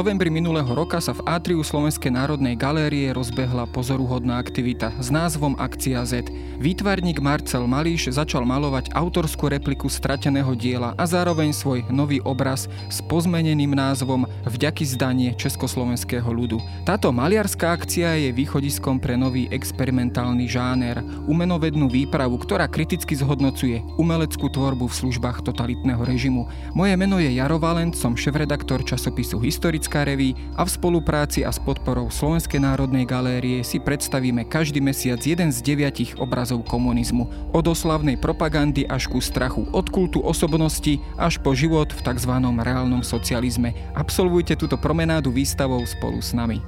novembri minulého roka sa v atriu Slovenskej národnej galérie rozbehla pozoruhodná aktivita s názvom Akcia Z. Výtvarník Marcel Malíš začal malovať autorskú repliku strateného diela a zároveň svoj nový obraz s pozmeneným názvom Vďaky zdanie československého ľudu. Táto maliarská akcia je východiskom pre nový experimentálny žáner, umenovednú výpravu, ktorá kriticky zhodnocuje umeleckú tvorbu v službách totalitného režimu. Moje meno je Jaro Valent, som šéf-redaktor časopisu Historická reví a v spolupráci a s podporou Slovenskej národnej galérie si predstavíme každý mesiac jeden z deviatich obrazov komunizmu. Od oslavnej propagandy až ku strachu, od kultu osobnosti až po život v tzv. reálnom socializme. Absolvujte túto promenádu výstavou spolu s nami.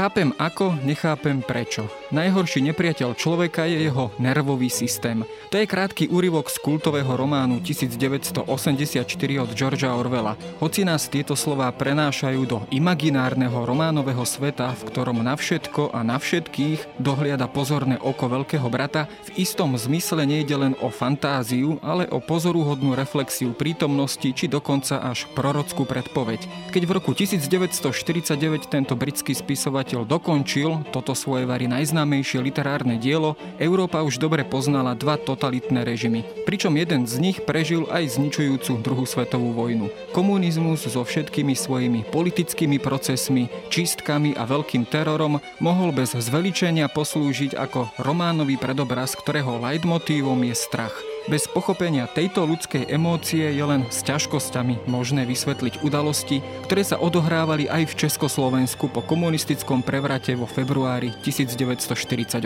Chápem ako, nechápem prečo. Najhorší nepriateľ človeka je jeho nervový systém. To je krátky úryvok z kultového románu 1984 od Georgea Orwella. Hoci nás tieto slová prenášajú do imaginárneho románového sveta, v ktorom na všetko a na všetkých dohliada pozorné oko veľkého brata, v istom zmysle nejde len o fantáziu, ale o pozoruhodnú reflexiu prítomnosti či dokonca až prorockú predpoveď. Keď v roku 1949 tento britský spisovateľ spisovateľ dokončil toto svoje vary najznámejšie literárne dielo, Európa už dobre poznala dva totalitné režimy, pričom jeden z nich prežil aj zničujúcu druhú svetovú vojnu. Komunizmus so všetkými svojimi politickými procesmi, čistkami a veľkým terorom mohol bez zveličenia poslúžiť ako románový predobraz, ktorého leitmotívom je strach – bez pochopenia tejto ľudskej emócie je len s ťažkosťami možné vysvetliť udalosti, ktoré sa odohrávali aj v Československu po komunistickom prevrate vo februári 1948.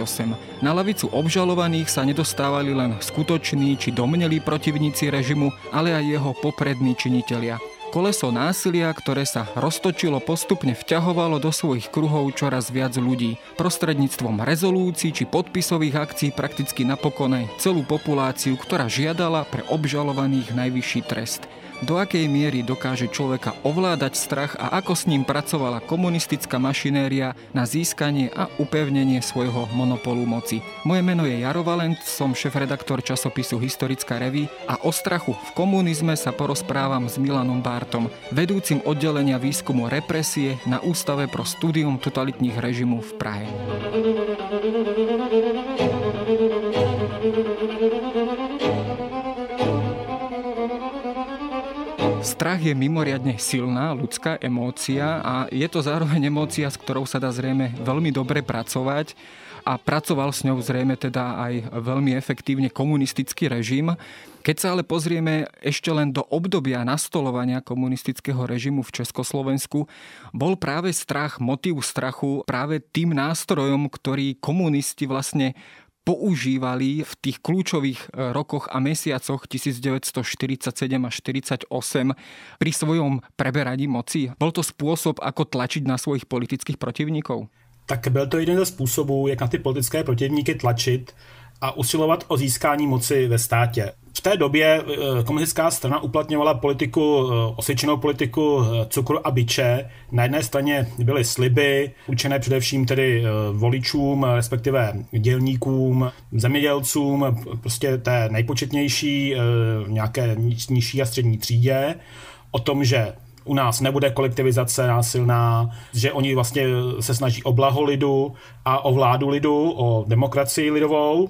Na lavicu obžalovaných sa nedostávali len skutoční či domnelí protivníci režimu, ale aj jeho poprední činitelia. Koleso násilia, ktoré sa roztočilo, postupne vťahovalo do svojich kruhov čoraz viac ľudí. Prostredníctvom rezolúcií či podpisových akcií prakticky napokon celú populáciu, ktorá žiadala pre obžalovaných najvyšší trest do akej miery dokáže človeka ovládať strach a ako s ním pracovala komunistická mašinéria na získanie a upevnenie svojho monopolu moci. Moje meno je Jaro Valent, som šéf-redaktor časopisu Historická reví a o strachu v komunizme sa porozprávam s Milanom Bartom, vedúcim oddelenia výskumu represie na Ústave pro studium totalitných režimov v Prahe. Strach je mimoriadne silná ľudská emócia a je to zároveň emócia, s ktorou sa dá zrejme veľmi dobre pracovať a pracoval s ňou zrejme teda aj veľmi efektívne komunistický režim. Keď sa ale pozrieme ešte len do obdobia nastolovania komunistického režimu v Československu, bol práve strach, motív strachu práve tým nástrojom, ktorý komunisti vlastne používali v tých kľúčových e, rokoch a mesiacoch 1947 až 1948 pri svojom preberaní moci? Bol to spôsob, ako tlačiť na svojich politických protivníkov? Tak byl to jeden ze způsobů, jak na ty politické protivníky tlačit a usilovat o získání moci ve státě. V té době eh, komunistická strana uplatňovala politiku, eh, osvědčenou politiku eh, cukru a byče. Na jedné straně byly sliby, určené především tedy voličům, respektive dělníkům, zemědělcům, prostě té nejpočetnější, nějaké nižší a střední třídě, o tom, že u nás nebude kolektivizace násilná, že oni vlastně se snaží o blaho lidu a o vládu lidu, o demokracii lidovou.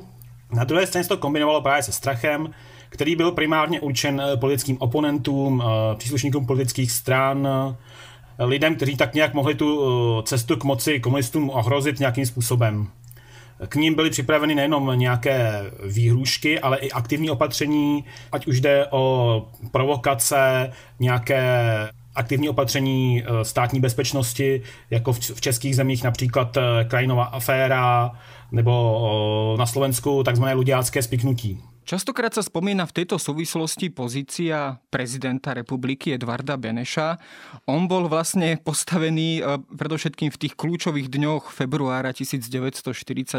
Na druhé straně se to kombinovalo právě se strachem, který byl primárně určen eh, politickým oponentům, eh, příslušníkům politických stran, eh, lidem, kteří tak nějak mohli tu cestu k moci komunistům ohrozit nějakým způsobem. K ním byly připraveny nejenom nějaké výhrušky, ale i aktivní opatření, ať už jde o provokace, nějaké aktivní opatření státní bezpečnosti, jako v českých zemích například krajinová aféra, nebo na Slovensku takzvané ludiácké spiknutí. Častokrát sa spomína v tejto súvislosti pozícia prezidenta republiky Edvarda Beneša. On bol vlastne postavený e, predovšetkým v tých kľúčových dňoch februára 1948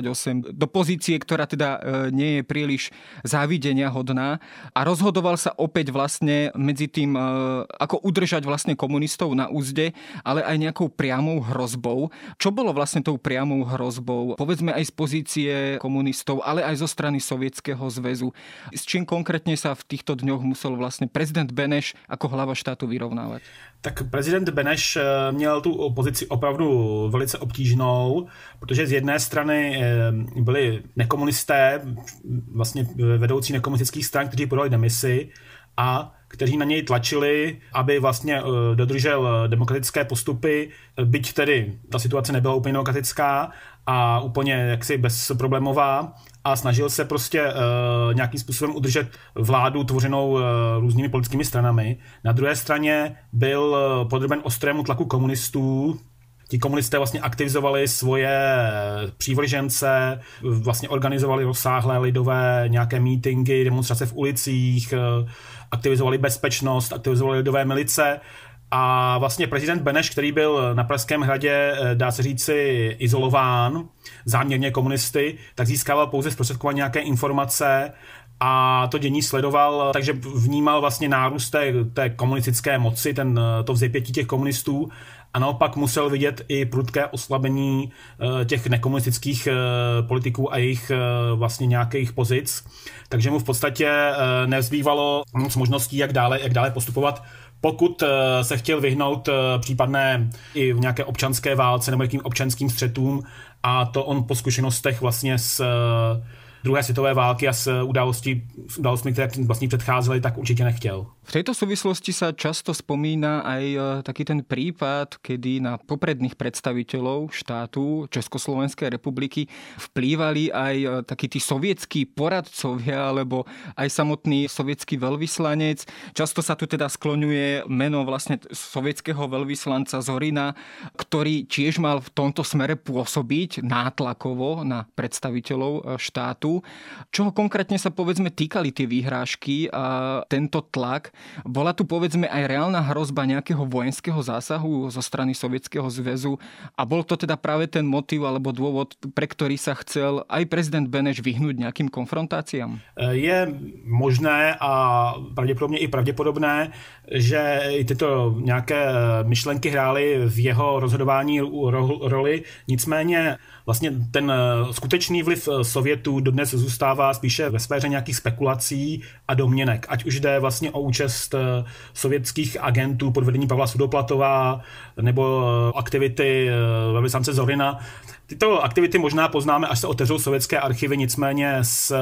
do pozície, ktorá teda e, nie je príliš závidenia hodná a rozhodoval sa opäť vlastne medzi tým, e, ako udržať vlastne komunistov na úzde, ale aj nejakou priamou hrozbou. Čo bolo vlastne tou priamou hrozbou? Povedzme aj z pozície komunistov, ale aj zo strany Sovietskeho zväzu. S čím konkrétně sa v týchto dňoch musel vlastně prezident Beneš jako hlava štátu vyrovnávat? Tak prezident Beneš eh, měl tu opozici opravdu velice obtížnou, protože z jedné strany eh, byli nekomunisté, vlastně vedoucí nekomunistických stran, kteří podali demisi a kteří na něj tlačili, aby vlastně eh, dodržel demokratické postupy, byť tedy ta situace nebyla úplně demokratická a úplně jaksi bezproblémová a snažil se prostě uh, nějakým způsobem udržet vládu tvořenou uh, různými politickými stranami. Na druhé straně byl uh, podroben ostrému tlaku komunistů, Ti komunisté vlastně aktivizovali svoje přívržence, vlastně organizovali rozsáhlé lidové nějaké mítingy, demonstrace v ulicích, aktivizovali bezpečnost, aktivizovali lidové milice a vlastně prezident Beneš, který byl na Pražském hradě, eh, dá se říci, izolován, záměrně komunisty, tak získával pouze zprostředkovat nějaké informace a to dění sledoval, takže vnímal vlastně nárůst té, té komunistické moci, ten, to vzepětí těch komunistů a naopak musel vidět i prudké oslabení eh, těch nekomunistických eh, politiků a jejich vlastně nějakých pozic. Takže mu v podstatě nezbývalo moc možností, jak dále, jak dále postupovat pokud eh, se chtěl vyhnout eh, případné i v nějaké občanské válce nebo jakým občanským střetům a to on po zkušenostech vlastně s eh, druhé světové války a s událostí, s událostmi, které vlastně předcházely, tak určitě nechtěl. V tejto súvislosti sa často spomína aj e, taký ten prípad, kedy na popredných predstaviteľov štátu Československej republiky vplývali aj e, takí tí sovietskí poradcovia alebo aj samotný sovietský veľvyslanec. Často sa tu teda skloňuje meno vlastne sovietského veľvyslanca Zorina, ktorý tiež mal v tomto smere pôsobiť nátlakovo na predstaviteľov e, Čoho konkrétne sa povedzme týkali tie výhrážky a tento tlak bola tu povedzme aj reálna hrozba nejakého vojenského zásahu zo strany Sovětského zväzu a bol to teda práve ten motiv alebo dôvod, pre ktorý sa chcel aj prezident Beneš vyhnúť nejakým konfrontáciám? Je možné a pravděpodobně i pravděpodobné, že i tyto nějaké myšlenky hrály v jeho rozhodování roli. Nicméně vlastně ten skutečný vliv Sovětů dodnes zůstává spíše ve sféře nějakých spekulací a domněnek. Ať už jde vlastně o účast eh, sovětských agentů pod vedením Pavla Sudoplatová nebo eh, aktivity eh, velvyslance Zorina, Tyto aktivity možná poznáme, až se otevřou sovětské archivy, nicméně z eh,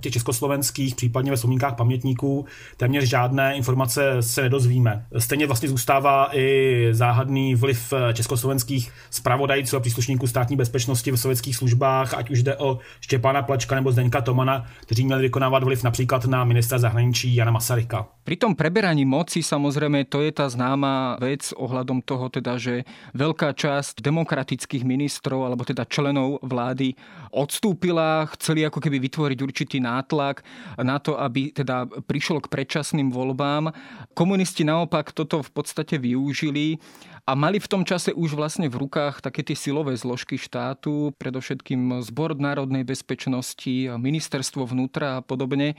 těch československých, případně ve vzpomínkách pamětníků, téměř žádné informace se nedozvíme. Stejně vlastně zůstává i záhadný vliv eh, československých zpravodajců a příslušníků státní bezpečnosti v sovětských službách, ať už jde o Štěpána Plačka nebo Zdeňka Tomana, kteří měli vykonávat vliv například na ministra zahraničí Jana Masaryka. Pri tom preberaní moci samozrejme to je tá známa vec ohľadom toho teda, že veľká časť demokratických ministrov alebo teda členov vlády odstúpila, chceli ako keby vytvoriť určitý nátlak na to, aby teda prišlo k predčasným voľbám. Komunisti naopak toto v podstate využili a mali v tom čase už vlastne v rukách také tie silové zložky štátu, predovšetkým Zbor národnej bezpečnosti, ministerstvo vnútra a podobne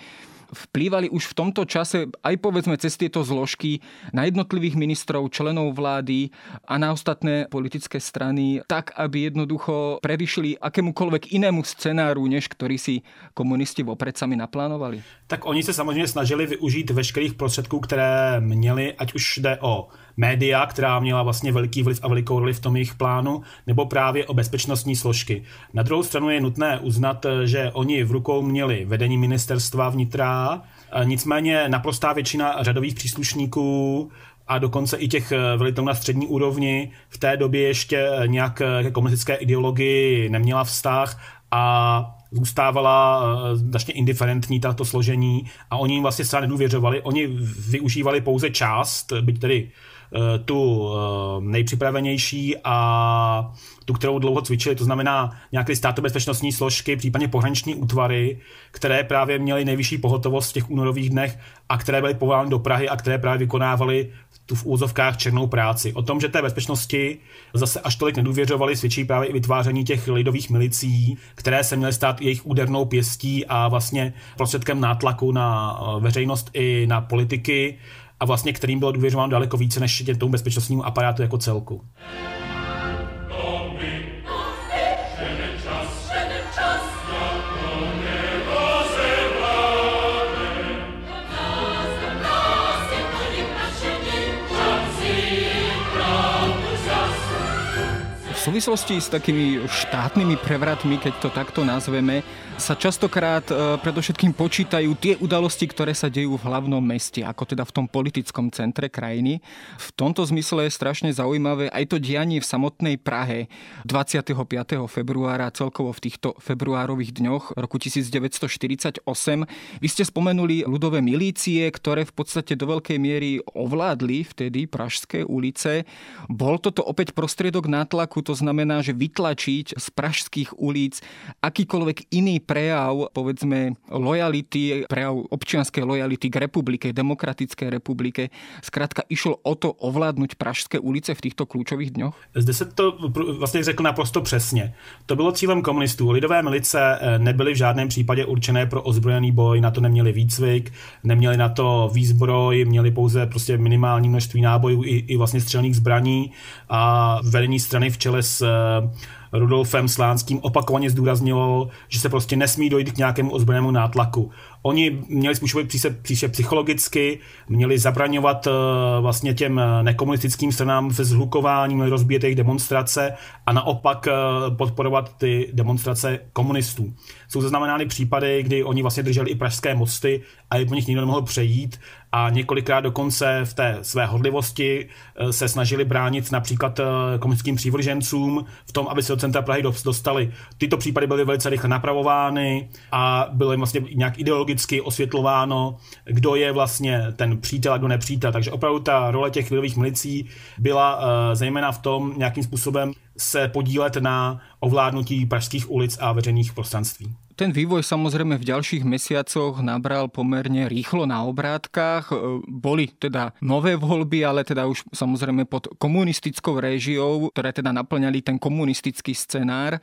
vplývali už v tomto čase aj povedzme cez tieto zložky na jednotlivých ministrov, členov vlády a na ostatné politické strany, tak aby jednoducho predišli akémukoľvek inému scenáru, než ktorý si komunisti vopred sami naplánovali? Tak oni se samozřejmě snažili využít veškerých prostředků, které měli, ať už jde o média, která měla vlastně veliký vliv a velikou roli v tom jejich plánu, nebo právě o bezpečnostní složky. Na druhou stranu je nutné uznat, že oni v rukou měli vedení ministerstva vnitra, nicméně naprostá většina řadových příslušníků a dokonce i těch velitelů na střední úrovni v té době ještě nějak ke komunistické ideologii neměla vztah a zůstávala značně indiferentní tato složení a oni jim vlastně zcela nedůvěřovali. Oni využívali pouze část, byť tedy tu nejpřipravenější a tu, kterou dlouho cvičili, to znamená nějaké státobezpečnostní složky, případně pohraniční útvary, které právě měly nejvyšší pohotovost v těch únorových dnech a které byly povolány do Prahy a které právě vykonávaly tu v úzovkách černou práci. O tom, že té bezpečnosti zase až tolik nedůvěřovali, svědčí právě i vytváření těch lidových milicí, které se měly stát jejich údernou pěstí a vlastně prostředkem nátlaku na eh, veřejnost i na politiky a vlastně kterým bylo důvěřováno daleko více než tomu bezpečnostnímu aparátu jako celku. Súvislosti s takými štátnymi prevratmi, keď to takto nazveme, sa častokrát e, predovšetkým počítajú tie udalosti, ktoré sa dejú v hlavnom meste, ako teda v tom politickom centre krajiny. V tomto zmysle je strašne zaujímavé aj to dianie v samotnej Prahe 25. februára, celkovo v týchto februárových dňoch roku 1948. Vy ste spomenuli ľudové milície, ktoré v podstate do veľkej miery ovládli vtedy pražské ulice. Bol toto opäť prostriedok nátlaku, to znamená, že vytlačiť z pražských ulic akýkoľvek iný prejav, povedzme, lojality, prejav občianskej lojality k republike, demokratické republike. Zkrátka išlo o to ovládnuť pražské ulice v týchto kľúčových dňoch? Zde se to vlastně řekl naprosto přesně. To bylo cílem komunistů. Lidové milice eh, nebyly v žádném případě určené pro ozbrojený boj, na to neměli výcvik, neměli na to výzbroj, měli pouze prostě minimální množství nábojů i, i vlastně střelných zbraní a vedení strany v čele s eh, Rudolfem Slánským opakovaně zdůraznilo, že se prostě nesmí dojít k nějakému ozbrojenému nátlaku. Oni měli způsobit příše psychologicky, měli zabraňovat uh, vlastně těm nekomunistickým stranám ve zhlukování, měli rozbíjet jejich demonstrace a naopak uh, podporovat ty demonstrace komunistů. Jsou zaznamenány případy, kdy oni vlastně drželi i pražské mosty a po nich nikdo nemohl přejít a několikrát dokonce v té své hodlivosti se snažili bránit například komunistickým přívržencům v tom, aby se do centra Prahy dostali. Tyto případy byly velice rychle napravovány a byly vlastně nějak ideologicky logicky osvětlováno, kdo je vlastně ten přítel a kdo nepřítel. Takže opravdu ta role těch lidových milicí byla uh, zejména v tom nějakým způsobem se podílet na ovládnutí pražských ulic a veřejných prostranství. Ten vývoj samozrejme v ďalších mesiacoch nabral pomerne rýchlo na obrátkach. E, boli teda nové voľby, ale teda už samozrejme pod komunistickou réžiou, ktoré teda naplňali ten komunistický scenár.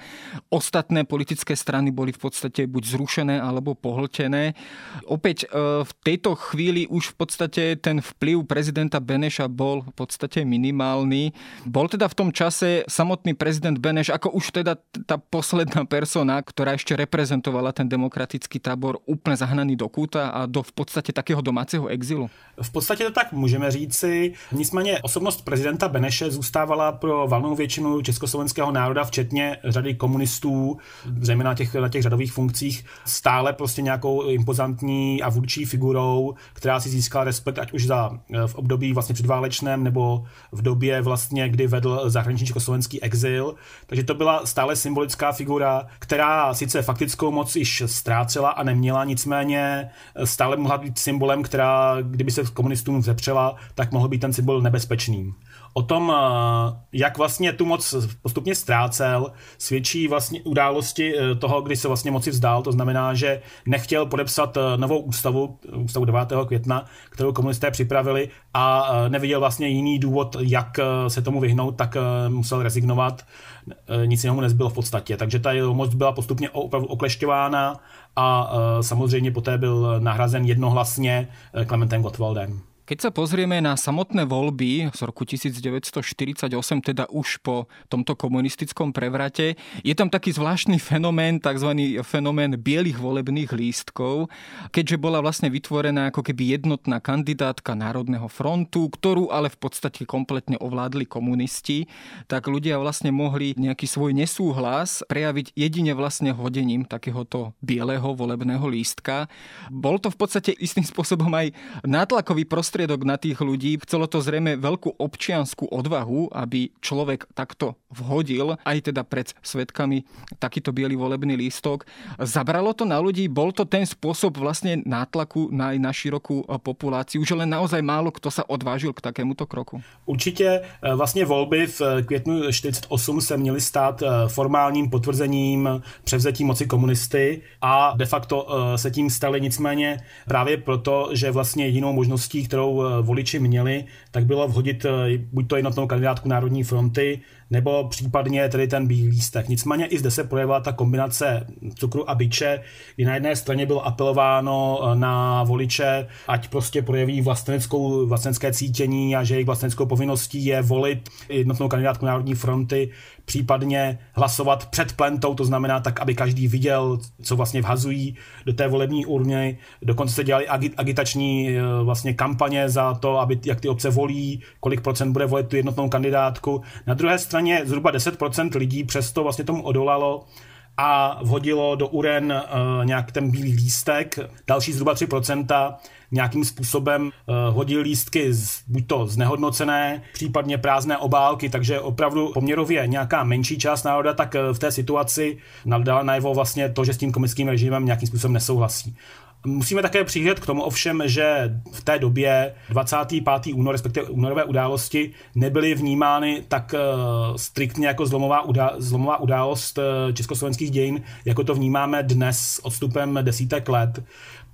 Ostatné politické strany boli v podstate buď zrušené alebo pohltené. Opäť e, v tejto chvíli už v podstate ten vplyv prezidenta Beneša bol v podstate minimálny. Bol teda v tom čase samotný prezident Beneš ako už teda tá posledná persona, ktorá ešte reprezentovala reprezentovala ten demokratický tábor úplně zahnaný do kúta a do v podstatě takého domácího exilu? V podstatě to tak můžeme říci. Nicméně osobnost prezidenta Beneše zůstávala pro valnou většinu československého národa, včetně řady komunistů, zejména na těch, na těch řadových funkcích, stále prostě nějakou impozantní a vůdčí figurou, která si získala respekt ať už za v období vlastně předválečném nebo v době vlastně, kdy vedl zahraniční československý exil. Takže to byla stále symbolická figura, která sice faktickou moc již ztrácela a neměla, nicméně stále mohla být symbolem, která, kdyby se komunistům vzepřela, tak mohl být ten symbol nebezpečným. O tom, eh, jak vlastně tu moc postupně ztrácel, svědčí vlastně události eh, toho, kdy se vlastně moci vzdál. To znamená, že nechtěl podepsat eh, novou ústavu, ústavu 9. května, kterou komunisté připravili a neviděl vlastně jiný důvod, jak se tomu vyhnout, tak musel rezignovat. Nic jiného nezbylo v podstatě. Takže ta jeho moc byla postupně opravdu oklešťována a samozřejmě poté byl nahrazen jednohlasně Klementem Gottwaldem. Keď sa pozrieme na samotné voľby z roku 1948, teda už po tomto komunistickom prevrate, je tam taký zvláštny fenomén, tzv. fenomén bielých volebných lístkov, keďže bola vlastne vytvorená ako keby jednotná kandidátka Národného frontu, ktorú ale v podstate kompletne ovládli komunisti, tak ľudia vlastne mohli nejaký svoj nesúhlas prejaviť jedine vlastne hodením takéhoto bieleho volebného lístka. Bol to v podstate istým spôsobom aj nátlakový prostriedok prostriedok na tých ľudí. Chcelo to zrejme veľkú občianskú odvahu, aby človek takto vhodil aj teda pred svetkami takýto biely volebný lístok. Zabralo to na ľudí, bol to ten spôsob vlastne nátlaku na, na širokú populáciu, že len naozaj málo kto sa odvážil k takémuto kroku? Určitě eh, vlastně volby v květnu 48 se měly stát eh, formálním potvrzením převzetí moci komunisty a de facto eh, se tím staly nicméně právě proto, že vlastně jedinou možností, kterou voliči měli, tak bylo vhodit buď to jednotnou kandidátku Národní fronty, nebo případně tedy ten bílý lístek. Nicméně i zde se projevila ta kombinace cukru a byče, kdy na jedné straně bylo apelováno na voliče, ať prostě projeví vlasteneckou, vlastenecké cítění a že jejich vlasteneckou povinností je volit jednotnou kandidátku Národní fronty, případně hlasovat před plentou, to znamená tak, aby každý viděl, co vlastně vhazují do té volební urny. Dokonce se dělali agitační eh, vlastně kampaně za to, aby jak ty obce volí, kolik procent bude volit tu jednotnou kandidátku. Na druhé straně zhruba 10% lidí přesto vlastně tomu odolalo a vhodilo do uren uh, nějak ten bílý lístek. Další zhruba 3% nějakým způsobem uh, hodil lístky z, buď to znehodnocené, případně prázdné obálky, takže opravdu poměrově nějaká menší část národa tak uh, v té situaci dala najevo vlastně to, že s tím komickým režimem nějakým způsobem nesouhlasí. Musíme také přihled k tomu ovšem, že v té době 25. únor, respektive únorové události, nebyly vnímány tak uh, striktně jako zlomová, udá, zlomová událost uh, československých dějin, jako to vnímáme dnes s odstupem desítek let.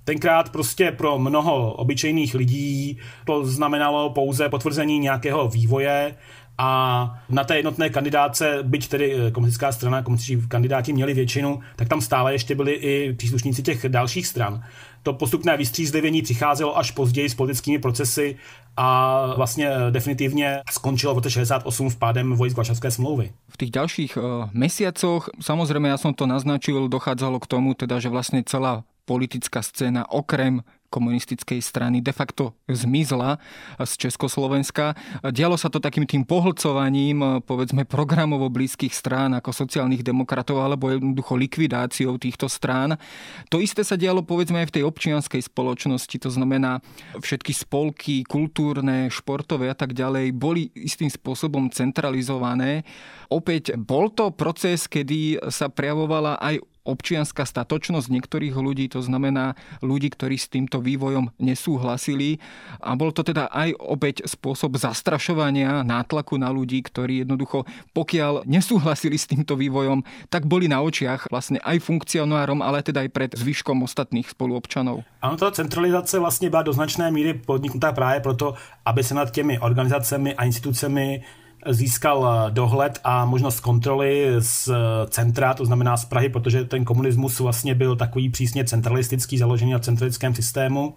Tenkrát prostě pro mnoho obyčejných lidí to znamenalo pouze potvrzení nějakého vývoje, a na té jednotné kandidáce, byť tedy eh, komunistická strana, komunističní kandidáti měli většinu, tak tam stále ještě byli i příslušníci těch dalších stran. To postupné vystřízlivění přicházelo až později s politickými procesy a vlastně eh, definitivně skončilo v roce 68 v pádem vojsk Varšavské smlouvy. V těch dalších uh, mesiacoch, samozřejmě já jsem to naznačil, docházelo k tomu, teda, že vlastně celá politická scéna okrem komunistickej strany de facto zmizla z Československa. Dialo sa to takým tým pohlcovaním, povedzme, programovo blízkych strán ako sociálnych demokratov alebo jednoducho likvidáciou týchto strán. To isté sa dialo povedzme aj v tej občianskej spoločnosti, to znamená všetky spolky, kultúrne, športové a tak ďalej boli istým spôsobom centralizované. Opäť bol to proces, kedy sa prejavovala aj občianská statočnosť niektorých ľudí, to znamená ľudí, ktorí s týmto vývojom nesúhlasili. A bol to teda aj opäť spôsob zastrašovania, nátlaku na ľudí, ktorí jednoducho, pokiaľ nesúhlasili s týmto vývojom, tak boli na očiach vlastne aj funkcionárom, ale teda aj pred zvyškom ostatných spoluobčanov. Ano, ta centralizace vlastně byla do značné míry podniknutá právě proto, aby se nad těmi organizacemi a institucemi získal eh, dohled a možnost kontroly z eh, centra, to znamená z Prahy, protože ten komunismus vlastně byl takový přísně centralistický, založený na centralistickém systému.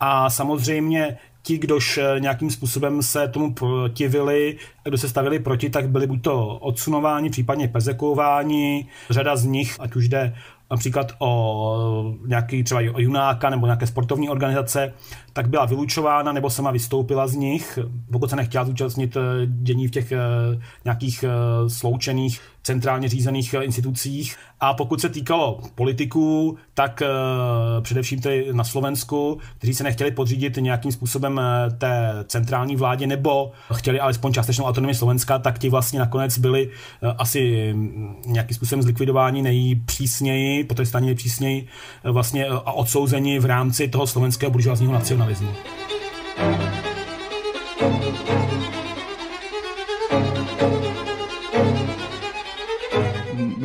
A samozřejmě ti, kdož eh, nějakým způsobem se tomu protivili, kdo se stavili proti, tak byli buď to odsunováni, případně persekuováni. Řada z nich, ať už jde například o nějaký třeba o junáka nebo nějaké sportovní organizace, tak byla vylučována nebo sama vystoupila z nich, pokud se nechtěla zúčastnit eh, dění v těch eh, nějakých eh, sloučených centrálně řízených institucích. A pokud se týkalo politiků, tak především tedy na Slovensku, kteří se nechtěli podřídit nějakým způsobem té centrální vládě nebo chtěli alespoň částečnou autonomii Slovenska, tak ti vlastně nakonec byli asi mm, nějakým způsobem zlikvidováni nejpřísněji, potrestáni nejpřísněji vlastně a odsouzeni v rámci toho slovenského buržoazního nacionalismu nacionalismo.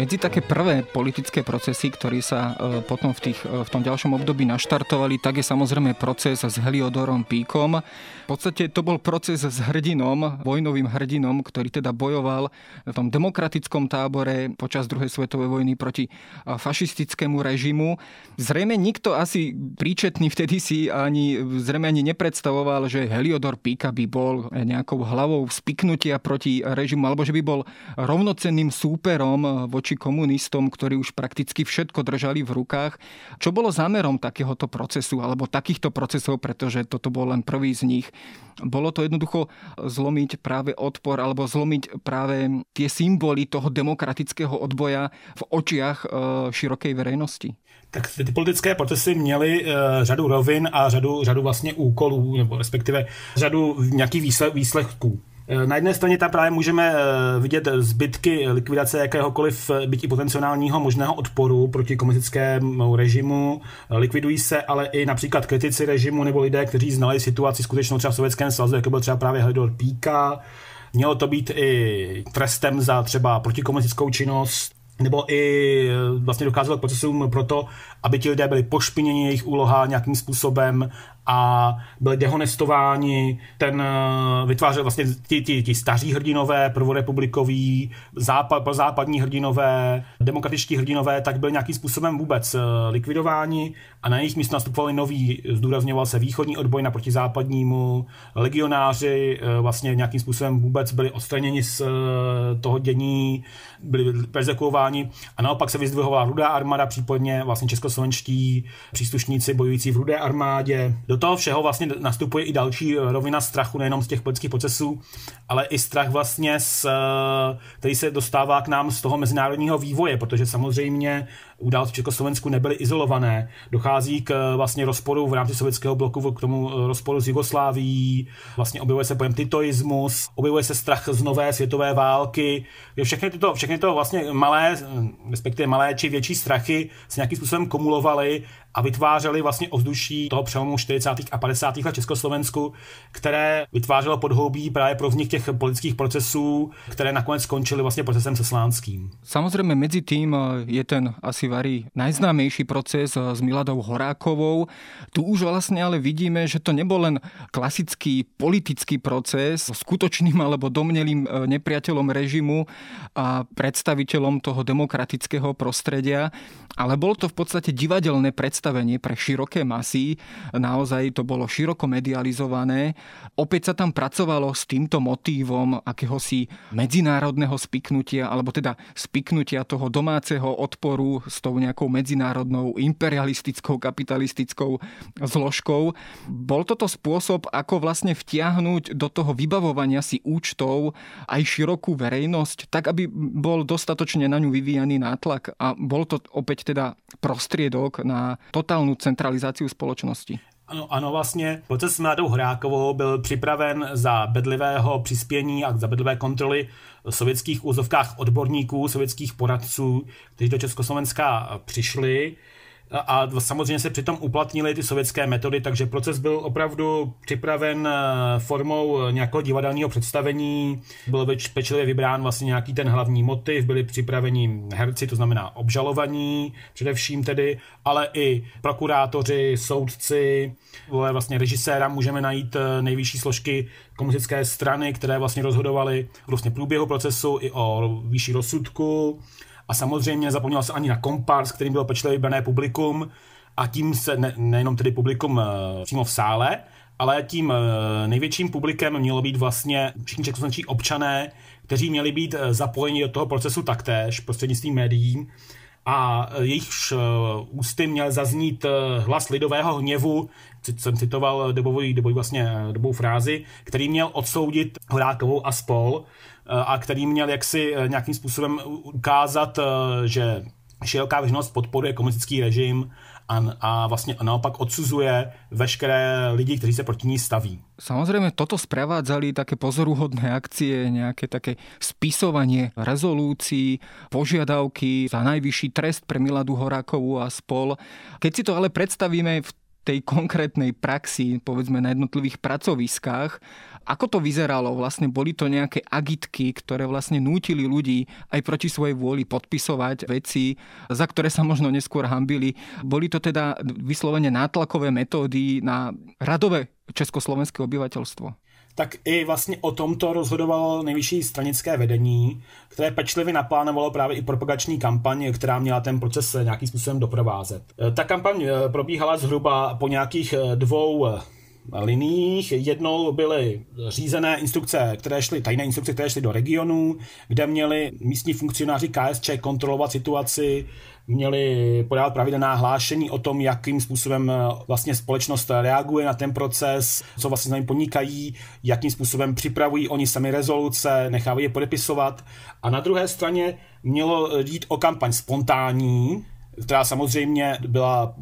Medzi také prvé politické procesy, ktoré sa e, potom v, tých, e, v tom ďalšom období naštartovali, tak je samozrejme proces s Heliodorom Píkom. V podstate to bol proces s hrdinom, vojnovým hrdinom, ktorý teda bojoval v tom demokratickom tábore počas druhej svetovej vojny proti e, fašistickému režimu. Zrejme nikto asi príčetný vtedy si ani, zrejme ani nepredstavoval, že Heliodor Píka by bol nejakou hlavou spiknutia proti režimu, alebo že by bol rovnocenným súperom voči voči komunistom, ktorí už prakticky všetko držali v rukách. Čo bolo zámerom takéhoto procesu alebo takýchto procesov, pretože toto bol len prvý z nich? Bolo to jednoducho zlomiť práve odpor alebo zlomiť práve tie symboly toho demokratického odboja v očiach e, širokej verejnosti? Tak ty politické procesy měly uh, řadu rovin a řadu, řadu vlastně úkolů, nebo respektive řadu nějakých výsledků. Eh, na jedné straně tam právě můžeme eh, vidět zbytky likvidace jakéhokoliv byť i potenciálního možného odporu proti komunistickému režimu. Likvidují se ale i například kritici režimu nebo lidé, kteří znali situaci skutečnou třeba v Sovětském svazu, jako byl třeba právě Hledor Píka. Mělo to být i trestem za třeba protikomunistickou činnost nebo i vlastně dokázalo k procesům proto, aby ti lidé byli pošpiněni jejich úloha nějakým způsobem a byli dehonestováni. Ten eh, vytvářel vlastně ti, ti, ti staří hrdinové, prvorepublikoví, západ, západní hrdinové, demokratičtí hrdinové, tak byli nějakým způsobem vůbec eh, likvidováni a na jejich místo nastupovali noví, zdůrazňoval se východní odboj naproti západnímu, legionáři eh, vlastně nějakým způsobem vůbec byli odstraněni z toho dění, byli persekuováni a naopak se vyzdvihovala rudá armáda, případně vlastně českoslovenští příslušníci bojující v rudé armádě. Do toho všeho vlastně nastupuje i další rovina strachu, nejenom z těch politických procesů, ale i strach vlastně, z, který se dostává k nám z toho mezinárodního vývoje, protože samozřejmě události v Československu nebyly izolované. Dochází k vlastně rozporu v rámci sovětského bloku, k tomu rozporu s Jugoslávií, vlastně objevuje se pojem titoismus, objevuje se strach z nové světové války. Všechny tyto, všechny to vlastně malé, respektive malé či větší strachy se nějakým způsobem kumulovaly a vytvářely vlastně ovzduší toho přelomu 40. a 50. let Československu, které vytvářelo podhoubí právě pro vznik těch politických procesů, které nakonec skončily vlastně procesem seslánským. Samozřejmě mezi tím je ten asi varí najznámejší proces s Miladou Horákovou. Tu už vlastne ale vidíme, že to nebol len klasický politický proces s skutočným alebo domnelým e, nepriateľom režimu a predstaviteľom toho demokratického prostredia, ale bol to v podstate divadelné predstavenie pre široké masy. Naozaj to bolo široko medializované. Opäť sa tam pracovalo s týmto motívom akéhosi medzinárodného spiknutia, alebo teda spiknutia toho domáceho odporu s tou nejakou medzinárodnou imperialistickou, kapitalistickou zložkou. Bol toto spôsob, ako vlastne vtiahnuť do toho vybavovania si účtov aj širokú verejnosť, tak aby bol dostatočne na ňu vyvíjaný nátlak a bol to opäť teda prostriedok na totálnu centralizáciu spoločnosti. Ano, ano, vlastně proces s Mladou Horákovou byl připraven za bedlivého přispění a za bedlivé kontroly sovětských úzovkách odborníků, sovětských poradců, kteří do Československa přišli a samozřejmě se přitom uplatnily ty sovětské metody, takže proces byl opravdu připraven eh, formou nějakého divadelního představení, byl pečlivě vybrán vlastně nějaký ten hlavní motiv, byli připraveni herci, to znamená obžalovaní především tedy, ale i prokurátoři, soudci, vlastně režiséra můžeme najít eh, nejvyšší složky komunistické strany, které vlastně rozhodovaly vlastně průběhu procesu i o výši rozsudku, a samozřejmě zapomněl se ani na kompars, kterým bylo pečlivě vybrané publikum. A tím se ne, nejenom tedy publikum uh, přímo v sále, ale tím uh, největším publikem mělo být vlastně všichni českoslovenští občané, kteří měli být uh, zapojeni do toho procesu taktéž prostřednictvím médií a jejichž ústy měl zaznít hlas lidového hněvu, jsem citoval dobový, dobový vlastně dobovou frázi, který měl odsoudit Horákovou a spol, a který měl jaksi nějakým způsobem ukázat, že široká veřejnost podporuje komunistický režim a, a vlastně naopak odsuzuje veškeré lidi, kteří se proti ní staví. Samozrejme, toto sprevádzali také pozoruhodné akcie, nejaké také spisovanie rezolúcií, požiadavky za najvyšší trest pre Miladu Horákovú a spol. Keď si to ale predstavíme v tej konkrétnej praxi, povedzme na jednotlivých pracoviskách, ako to vyzeralo? Vlastne boli to nejaké agitky, ktoré vlastne nútili ľudí aj proti svojej vôli podpisovať veci, za ktoré sa možno neskôr hambili. Boli to teda vyslovene nátlakové metódy na radové československé obyvateľstvo? Tak i vlastně o tomto rozhodovalo nejvyšší stranické vedení, které pečlivě naplánovalo právě i propagační kampaň, která měla ten proces nějakým způsobem doprovázet. Ta kampaň eh, probíhala zhruba po nějakých eh, dvou liniích. Jednou byly řízené instrukce, které šly, tajné instrukce, které šly do regionů, kde měli místní funkcionáři KSČ kontrolovat situaci, měli podávat pravidelná hlášení o tom, jakým způsobem vlastně společnost reaguje na ten proces, co vlastně s nami podnikají, jakým způsobem připravují oni sami rezoluce, nechávají je podepisovat. A na druhé straně mělo jít o kampaň spontánní, která samozřejmě byla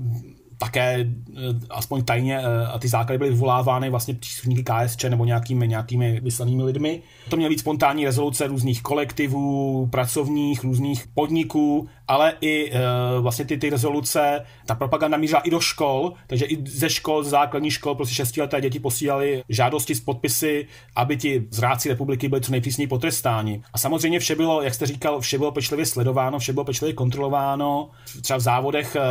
také eh, aspoň tajně eh, a ty základy byly vyvolávány vlastně příslušníky KSČ nebo nějakými, nějakými vyslanými lidmi. To měly být spontánní rezoluce různých kolektivů, pracovních, různých podniků, ale i e, vlastně ty, ty rezoluce, ta propaganda mířila i do škol, takže i ze škol, ze základních škol, prostě šestileté děti posílali žádosti s podpisy, aby ti zráci republiky byli co nejpřísněji potrestáni. A samozřejmě vše bylo, jak jste říkal, vše bylo pečlivě sledováno, vše bylo pečlivě kontrolováno. Třeba v závodech e,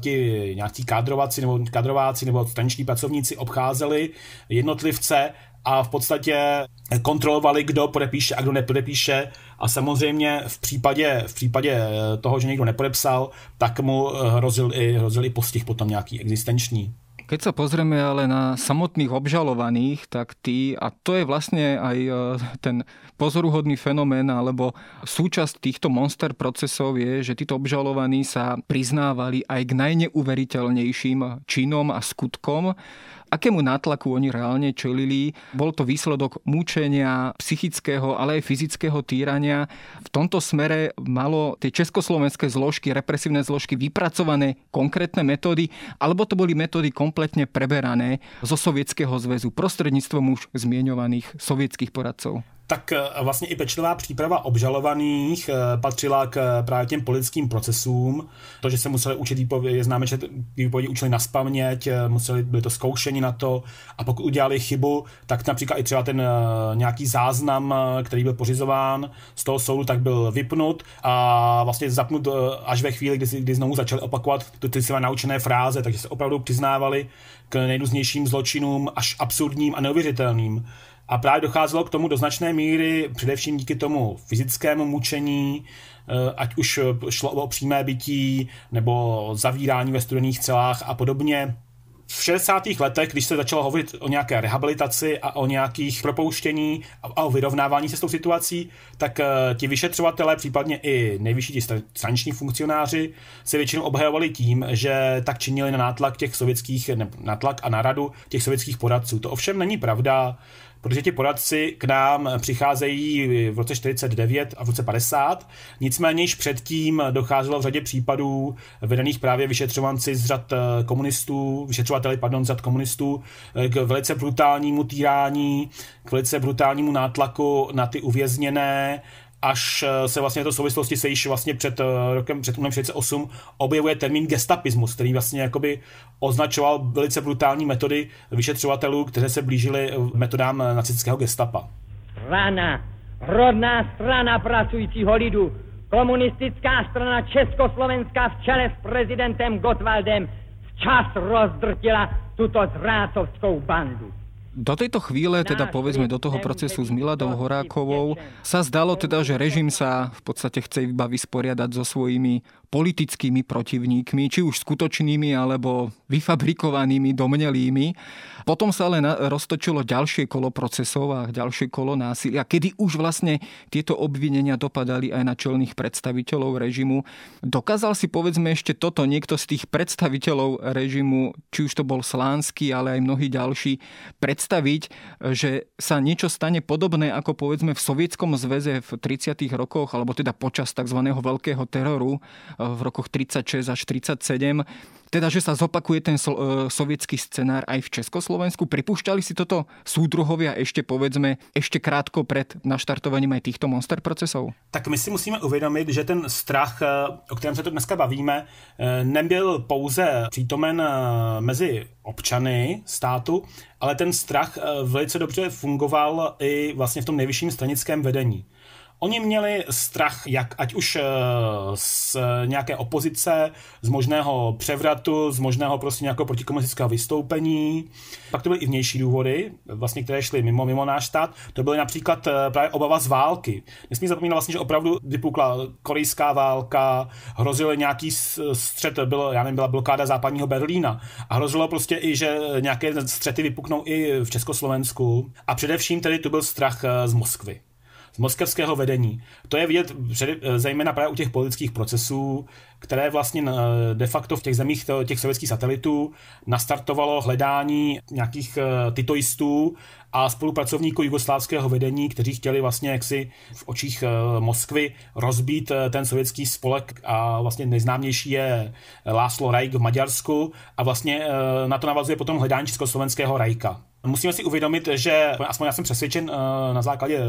ti nějaký kádrovací nebo kadrováci nebo staniční pracovníci obcházeli jednotlivce a v podstatě kontrolovali, kdo podepíše a kdo nepodepíše a samozřejmě v případě, v případě toho, že někdo nepodepsal, tak mu hrozil i, hrozil i postih potom nějaký existenční. Keď sa pozrieme ale na samotných obžalovaných, tak tí, a to je vlastne aj e, ten pozoruhodný fenomén, alebo súčasť týchto monster procesov je, že títo obžalovaní sa priznávali aj k najneuveriteľnejším činom a skutkom, akému nátlaku oni reálne čelili. Bol to výsledok múčenia, psychického, ale aj fyzického týrania. V tomto smere malo tie československé zložky, represívne zložky vypracované konkrétne metódy, alebo to boli metódy kompletne preberané zo Sovietskeho zväzu prostredníctvom už zmienovaných sovietských poradcov tak eh, vlastně i pečlivá příprava obžalovaných eh, patřila k eh, právě těm politickým procesům. To, že se museli učit výpovědi, známe, že výpovědi učili na spaměť, museli, byli to zkoušeni na to a pokud udělali chybu, tak například i třeba ten nějaký záznam, který byl pořizován z toho soudu, tak byl vypnut a vlastně zapnut až ve chvíli, kdy, kdy znovu začali opakovat ty, ty své naučené fráze, takže se opravdu přiznávali k nejrůznějším zločinům až absurdním a neuvěřitelným. A právě docházelo k tomu do značné míry, především díky tomu fyzickému mučení, eh, ať už šlo o přímé bytí nebo zavírání ve studených celách a podobně. V 60. letech, když se začalo hovořit o nějaké rehabilitaci a o nějakých propouštění a o vyrovnávání se s tou situací, tak eh, ti vyšetřovatelé, případně i nejvyšší ti funkcionáři, se většinou obhajovali tím, že tak činili na nátlak těch sovětských, ne, nátlak a na radu těch sovětských poradců. To ovšem není pravda protože ti poradci k nám přicházejí v roce 49 a v roce 50, nicméně již předtím docházelo v řadě případů vedených právě vyšetřovanci z řad eh, komunistů, vyšetřovateli, pardon, z řad komunistů, eh, k velice brutálnímu týrání, k velice brutálnímu nátlaku na ty uvězněné, až eh, se vlastně to souvislosti se již vlastně před eh, rokem, před 1948 objevuje termín gestapismus, který vlastně jakoby označoval velice brutální metody vyšetřovatelů, které se blížily metodám nacistického gestapa. Strana, rodná strana pracujícího lidu, komunistická strana Československá v čele s prezidentem Gottwaldem včas rozdrtila tuto zrácovskou bandu. Do tejto chvíle, teda povedzme do toho procesu s Miladou Horákovou, sa zdalo teda, že režim sa v podstate chce iba vysporiadať so svojimi politickými protivníkmi, či už skutočnými alebo vyfabrikovanými, domnelými. Potom sa ale roztočilo ďalšie kolo procesov a ďalšie kolo násilia, kedy už vlastne tieto obvinenia dopadali aj na čelných predstaviteľov režimu. Dokázal si povedzme ešte toto niekto z tých predstaviteľov režimu, či už to bol Slánsky, ale aj mnohí ďalší, predstaviť, že sa niečo stane podobné ako povedzme v Sovietskom zväze v 30. rokoch, alebo teda počas tzv. veľkého teroru v rokoch 36 až 37. Teda, že sa zopakuje ten so, e, sovietský scenár aj v Československu. Pripúšťali si toto súdruhovia ešte, povedzme, ešte krátko pred naštartovaním aj týchto monster procesov? Tak my si musíme uvědomit, že ten strach, e, o kterém se tu dneska bavíme, e, nebyl pouze přítomen mezi občany státu, ale ten strach velice dobře fungoval i vlastně v tom nejvyšším stranickém vedení. Oni měli strach, jak ať už eh, z nějaké opozice, z možného převratu, z možného prostě nějakého protikomunistického vystoupení. Pak to byly i vnější důvody, vlastně, které šly mimo, mimo náš stát. To byly například eh, právě obava z války. Nesmí zapomínat vlastně, že opravdu vypukla korejská válka, hrozil nějaký střet, byl, já nevím, byla blokáda západního Berlína a hrozilo prostě i, že nějaké střety vypuknou i v Československu. A především tedy to byl strach eh, z Moskvy moskevského vedení. To je vidět zejména právě u těch politických procesů, které vlastně eh, de facto v těch zemích těch sovětských satelitů nastartovalo hledání nějakých eh, titoistů a spolupracovníků jugoslávského vedení, kteří chtěli vlastně jaksi v očích eh, Moskvy rozbít ten sovětský spolek a vlastně nejznámější je Láslo Rajk v Maďarsku a vlastně na to navazuje potom hledání československého Rajka. Musíme si uvědomit, že aspoň já jsem přesvědčen na základě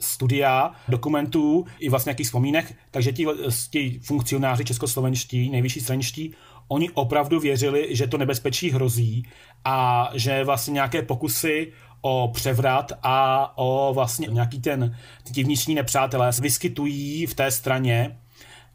studia, dokumentů i vlastně nějakých vzpomínek, takže ti, ti funkcionáři českoslovenští, nejvyšší straničtí, oni opravdu věřili, že to nebezpečí hrozí a že vlastně nějaké pokusy o převrat a o vlastně nějaký ten, ty vnitřní nepřátelé vyskytují v té straně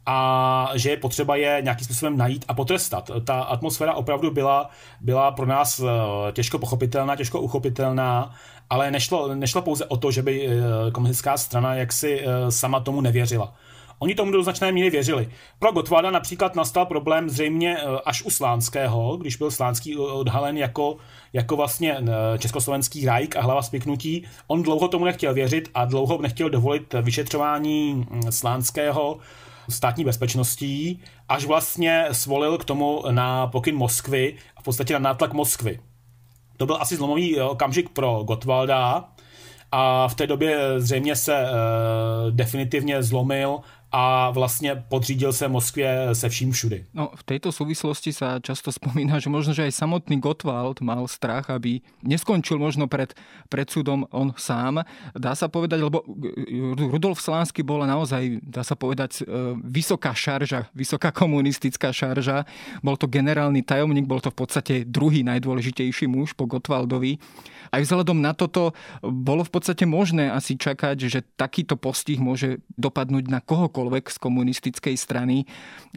a že je potřeba je nějakým způsobem najít a potrestat. Ta atmosféra opravdu byla, byla pro nás eh, těžko pochopitelná, těžko uchopitelná ale nešlo, nešlo pouze o to, že by eh, komunistická strana jaksi eh, sama tomu nevěřila. Oni tomu do značné míry věřili. Pro Gotwalda například nastal problém zřejmě eh, až u Slánského, když byl Slánský odhalen jako, jako vlastně československý rajk a hlava spiknutí. On dlouho tomu nechtěl věřit a dlouho nechtěl dovolit vyšetřování hm, Slánského státní bezpečností, až vlastně svolil k tomu na pokyn Moskvy, v podstatě na nátlak Moskvy. To byl asi zlomový okamžik pro Gottwalda a v té době zřejmě se uh, definitivně zlomil a vlastně podřídil se Moskvě se vším všudy. No, v tejto súvislosti sa často spomína, že možno, že aj samotný Gottwald mal strach, aby neskončil možno pred, pred súdom on sám. Dá sa povedať, lebo Rudolf Slánsky bola naozaj, dá sa povedať, vysoká šarža, vysoká komunistická šarža. Bol to generálny tajomník, bol to v podstate druhý najdôležitejší muž po Gottwaldovi. Aj vzhľadom na toto bolo v podstate možné asi čakať, že takýto postih môže dopadnúť na kohokoľvek z komunistickej strany.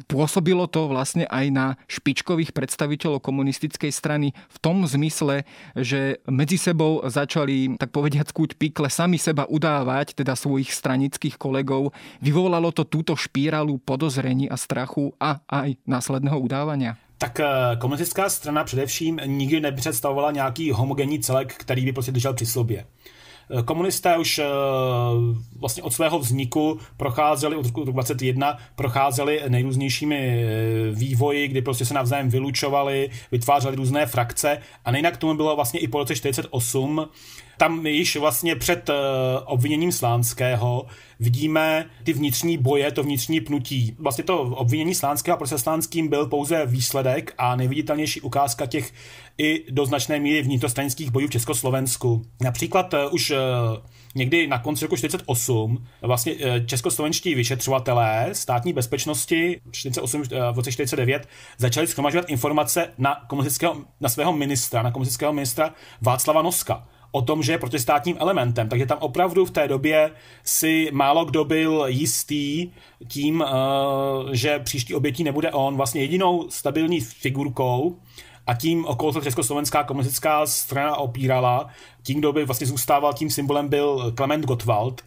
Pôsobilo to vlastne aj na špičkových predstaviteľov komunistickej strany v tom zmysle, že medzi sebou začali, tak povediať, skúť pikle sami seba udávať, teda svojich stranických kolegov. Vyvolalo to túto špíralu podozrení a strachu a aj následného udávania? tak eh, komunistická strana především nikdy nepředstavovala nějaký homogenní celek, který by prostě držel při sobě. Eh, komunisté už eh, vlastně od svého vzniku procházeli, od roku 21, procházeli nejrůznějšími vývoji, kdy prostě se navzájem vylučovali, vytvářeli různé frakce. A nejinak tomu bylo vlastně i po roce 48, tam již vlastně před uh, obviněním Slánského vidíme ty vnitřní boje, to vnitřní pnutí. Vlastně to obvinění Slánského a Slánským byl pouze výsledek a nejviditelnější ukázka těch i do značné míry vnitrostranických bojů v Československu. Například uh, už uh, někdy na konci roku 48 vlastně českoslovenští vyšetřovatelé státní bezpečnosti 48, v roce 49 začali schromažovat informace na, komunistického, na svého ministra, na komunistického ministra Václava Noska o tom, že je protestátním elementem. Takže tam opravdu v té době si málo kdo byl jistý tím, eh, že příští obětí nebude on. Vlastně jedinou stabilní figurkou a tím okolo se Československá komunistická strana opírala. Tím, kdo by vlastně zůstával tím symbolem, byl Klement Gottwald,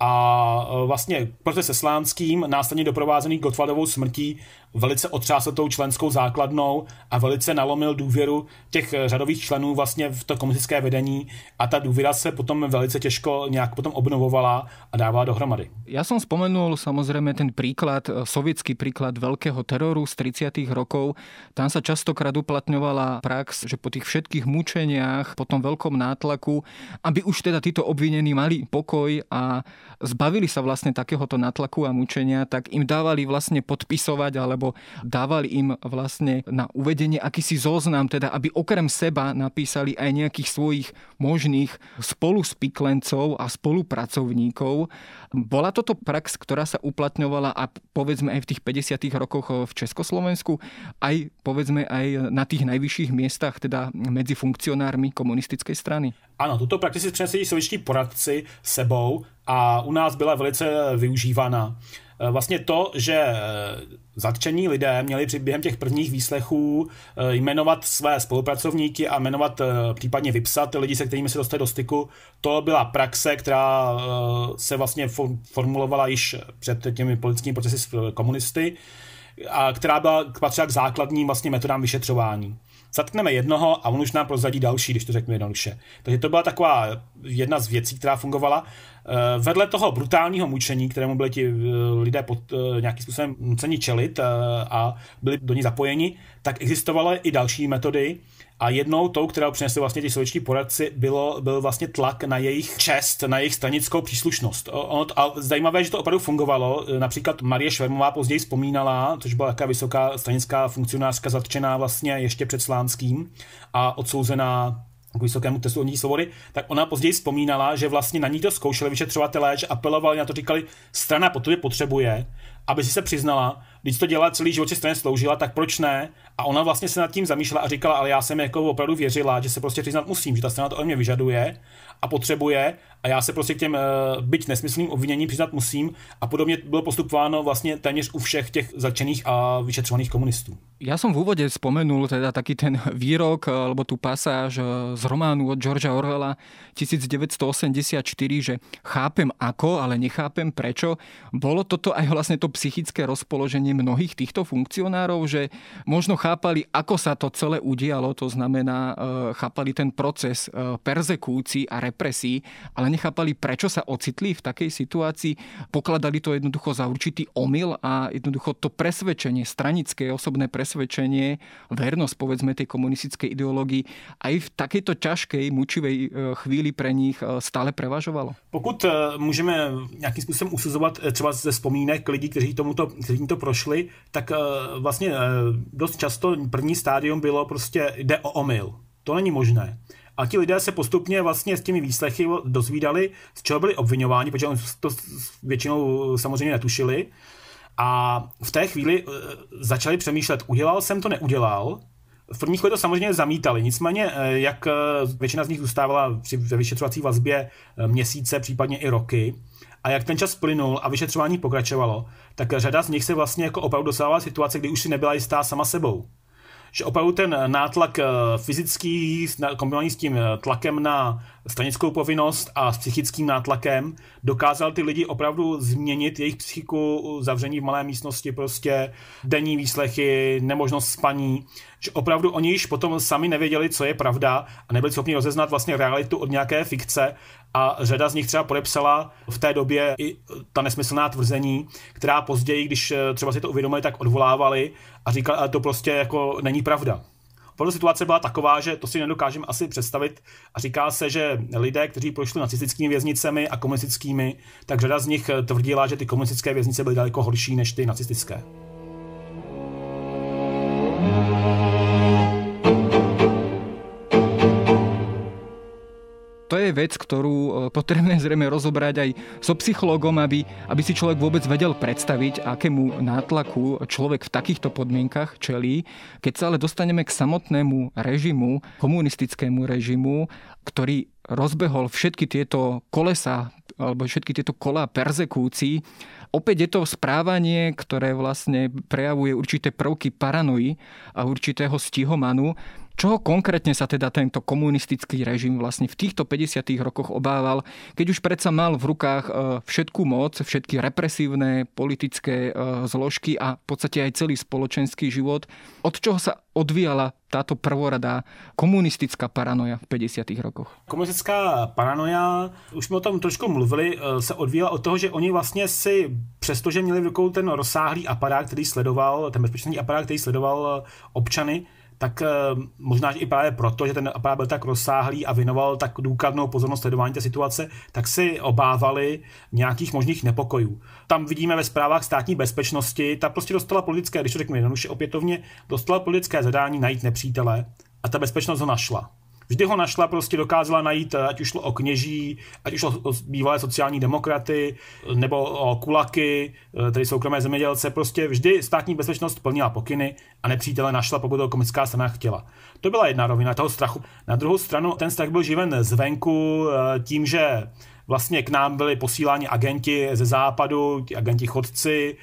a e, vlastně protest se Slánským, následně doprovázený Gottwaldovou smrtí, velice otřásl tou členskou základnou a velice nalomil důvěru těch e, řadových členů vlastně v to komunistické vedení a ta důvěra se potom velice těžko nějak potom obnovovala a dávala dohromady. Já jsem spomenul samozřejmě ten příklad, e, sovětský příklad velkého teroru z 30. rokov. Tam se častokrát uplatňovala prax, že po těch všetkých mučeniach, po tom veľkom nátlaku, aby už teda títo obvinení mali pokoj a zbavili sa vlastne takéhoto natlaku a mučenia, tak im dávali vlastne podpisovať alebo dávali im vlastne na uvedenie akýsi zoznam, teda aby okrem seba napísali aj nejakých svojich možných spoluspiklencov a spolupracovníkov. Bola toto prax, ktorá sa uplatňovala a povedzme aj v tých 50. rokoch v Československu, aj povedzme aj na tých najvyšších miestach, teda medzi funkcionármi komunistickej strany? Ano, tuto si přinesli sovětští poradci sebou a u nás byla velice využívána. E, vlastně to, že e, zatčení lidé měli při během těch prvních výslechů e, jmenovat své spolupracovníky a jmenovat, případně vypsat lidi, se kterými se dostali do styku, to byla praxe, která se vlastně formulovala již před těmi politickými procesy s komunisty a která byla patřila k základním vlastně metodám vyšetřování zatkneme jednoho a on už nám prozadí další, když to řeknu jednoduše. Takže to byla taková jedna z věcí, která fungovala. Eh, vedle toho brutálního mučení, kterému byli ti eh, lidé pod eh, nějakým způsobem nuceni čelit a byli do ní zapojeni, tak existovaly i další metody, a jednou tou, kterou přinesli vlastně ti sovětští poradci, bylo, byl vlastně tlak na jejich čest, na jejich stranickou příslušnost. A zajímavé, že to opravdu fungovalo. Například Marie Švermová později vzpomínala, což byla taková vysoká stranická funkcionářka zatčená vlastně ještě před Slánským a odsouzená k vysokému testu odní svobody, tak ona později vzpomínala, že vlastně na ní to zkoušeli vyšetřovatelé, že apelovali na to, říkali, strana po tobě potřebuje, aby si se přiznala, když to dělala celý život straně sloužila, tak proč ne? A ona vlastně se nad tím zamýšlela a říkala, ale já jsem jako opravdu věřila, že se prostě přiznat musím, že ta strana to ode mě vyžaduje a potřebuje a já se prostě k těm uh, byť nesmyslným obviněním přiznat musím a podobně bylo postupováno vlastně téměř u všech těch začených a vyšetřovaných komunistů. Ja som v úvode spomenul teda taký ten výrok alebo tú pasáž z románu od Georgea Orwella 1984, že chápem ako, ale nechápem prečo. Bolo toto aj vlastne to psychické rozpoloženie mnohých týchto funkcionárov, že možno chápali, ako sa to celé udialo, to znamená, chápali ten proces perzekúcií a represí, ale nechápali, prečo sa ocitli v takej situácii, pokladali to jednoducho za určitý omyl a jednoducho to presvedčenie, stranické osobné presvedčenie, vernosť povedzme tej komunistickej ideológii aj v takejto ťažkej, mučivej e, chvíli pre nich e, stále prevažovalo? Pokud e, můžeme nějakým způsobem usuzovat třeba ze vzpomínek lidí, kteří, tomuto, kteří to prošli, tak vlastně dost často první stádium bylo prostě jde o omyl. To není možné. A ti lidé se postupně vlastně s těmi výslechy dozvídali, z čeho byli obvinováni, protože oni to většinou samozřejmě netušili. A v té chvíli eh, začali přemýšlet, udělal jsem to, neudělal. V první chvíli to samozřejmě zamítali, nicméně, eh, jak eh, většina z nich zůstávala při, vyšetřovací vazbě měsíce, případně i roky, a jak ten čas plynul a vyšetřování pokračovalo, tak řada z nich se vlastně jako opravdu dosávala situace, kdy už si nebyla jistá sama sebou. Že opravdu ten nátlak eh, fyzický kombinovaný s tím eh, tlakem na stanickou povinnost a s psychickým nátlakem dokázal ty lidi opravdu změnit jejich psychiku, zavření v malé místnosti, prostě denní výslechy, nemožnost spaní, že opravdu oni již potom sami nevěděli, co je pravda a nebyli schopni rozeznat vlastně realitu od nějaké fikce a řada z nich třeba podepsala v té době i ta nesmyslná tvrzení, která později, když eh, třeba si to uvědomili, tak odvolávali a říkali, ale to prostě jako není pravda. Opravdu situace byla taková, že to si nedokážeme asi představit a říká se, že lidé, kteří prošli nacistickými věznicemi a komunistickými, tak řada z nich tvrdila, že ty komunistické věznice byly daleko horší než ty nacistické. Je vec, ktorú e, potrebné zrejme rozobrať aj so psychologom, aby, aby si človek vôbec vedel predstaviť, akému nátlaku človek v takýchto podmienkach čelí. Keď sa ale dostaneme k samotnému režimu, komunistickému režimu, ktorý rozbehol všetky tieto kolesa alebo všetky tieto kola perzekúcií, Opäť je to správanie, ktoré vlastne prejavuje určité prvky paranoji a určitého stihomanu, Čoho konkrétne sa teda tento komunistický režim vlastne v týchto 50. rokoch obával, keď už predsa mal v rukách e, všetku moc, všetky represívne politické e, zložky a v podstate aj celý spoločenský život, od čoho sa odvíjala táto prvoradá komunistická paranoja v 50. rokoch? Komunistická paranoja, už jsme o tom trošku mluvili, e, se odvíjela od toho, že oni vlastně si, přestože měli v rukou ten rozsáhlý aparát, který sledoval, ten bezpečnostní aparát, který sledoval občany, tak možná i právě proto, že ten aparát byl tak rozsáhlý a věnoval tak důkladnou pozornost sledování té situace, tak si obávali nějakých možných nepokojů. Tam vidíme ve zprávách státní bezpečnosti, ta prostě dostala politické, když to řeknu jednoduše opětovně, dostala politické zadání najít nepřítele a ta bezpečnost ho našla. Vždy ho našla, prostě dokázala najít, ať už šlo o kněží, ať už šlo o bývalé sociální demokraty, nebo o kulaky, tedy soukromé zemědělce, prostě vždy státní bezpečnost plnila pokyny a nepřítele našla, pokud to komunistická strana chtěla. To byla jedna rovina toho strachu. Na druhou stranu ten strach byl živen zvenku eh, tím, že vlastně k nám byli posíláni agenti ze západu, ti agenti chodci,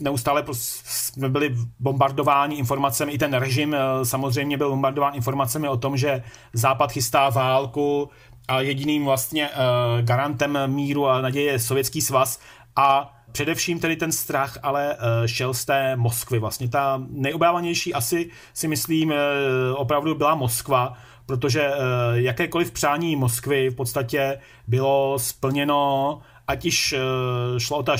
neustále jsme byli bombardováni informacemi, i ten režim eh, samozřejmě byl bombardován informacemi o tom, že západ chystá válku a jediným vlastně eh, garantem míru a naděje je Sovětský svaz. A Především tedy ten strach ale eh, šel z té Moskvy. Vlastně ta nejobávanější asi si myslím opravdu byla Moskva, protože eh, jakékoliv přání Moskvy v podstatě bylo splněno, ať již eh, šlo o ta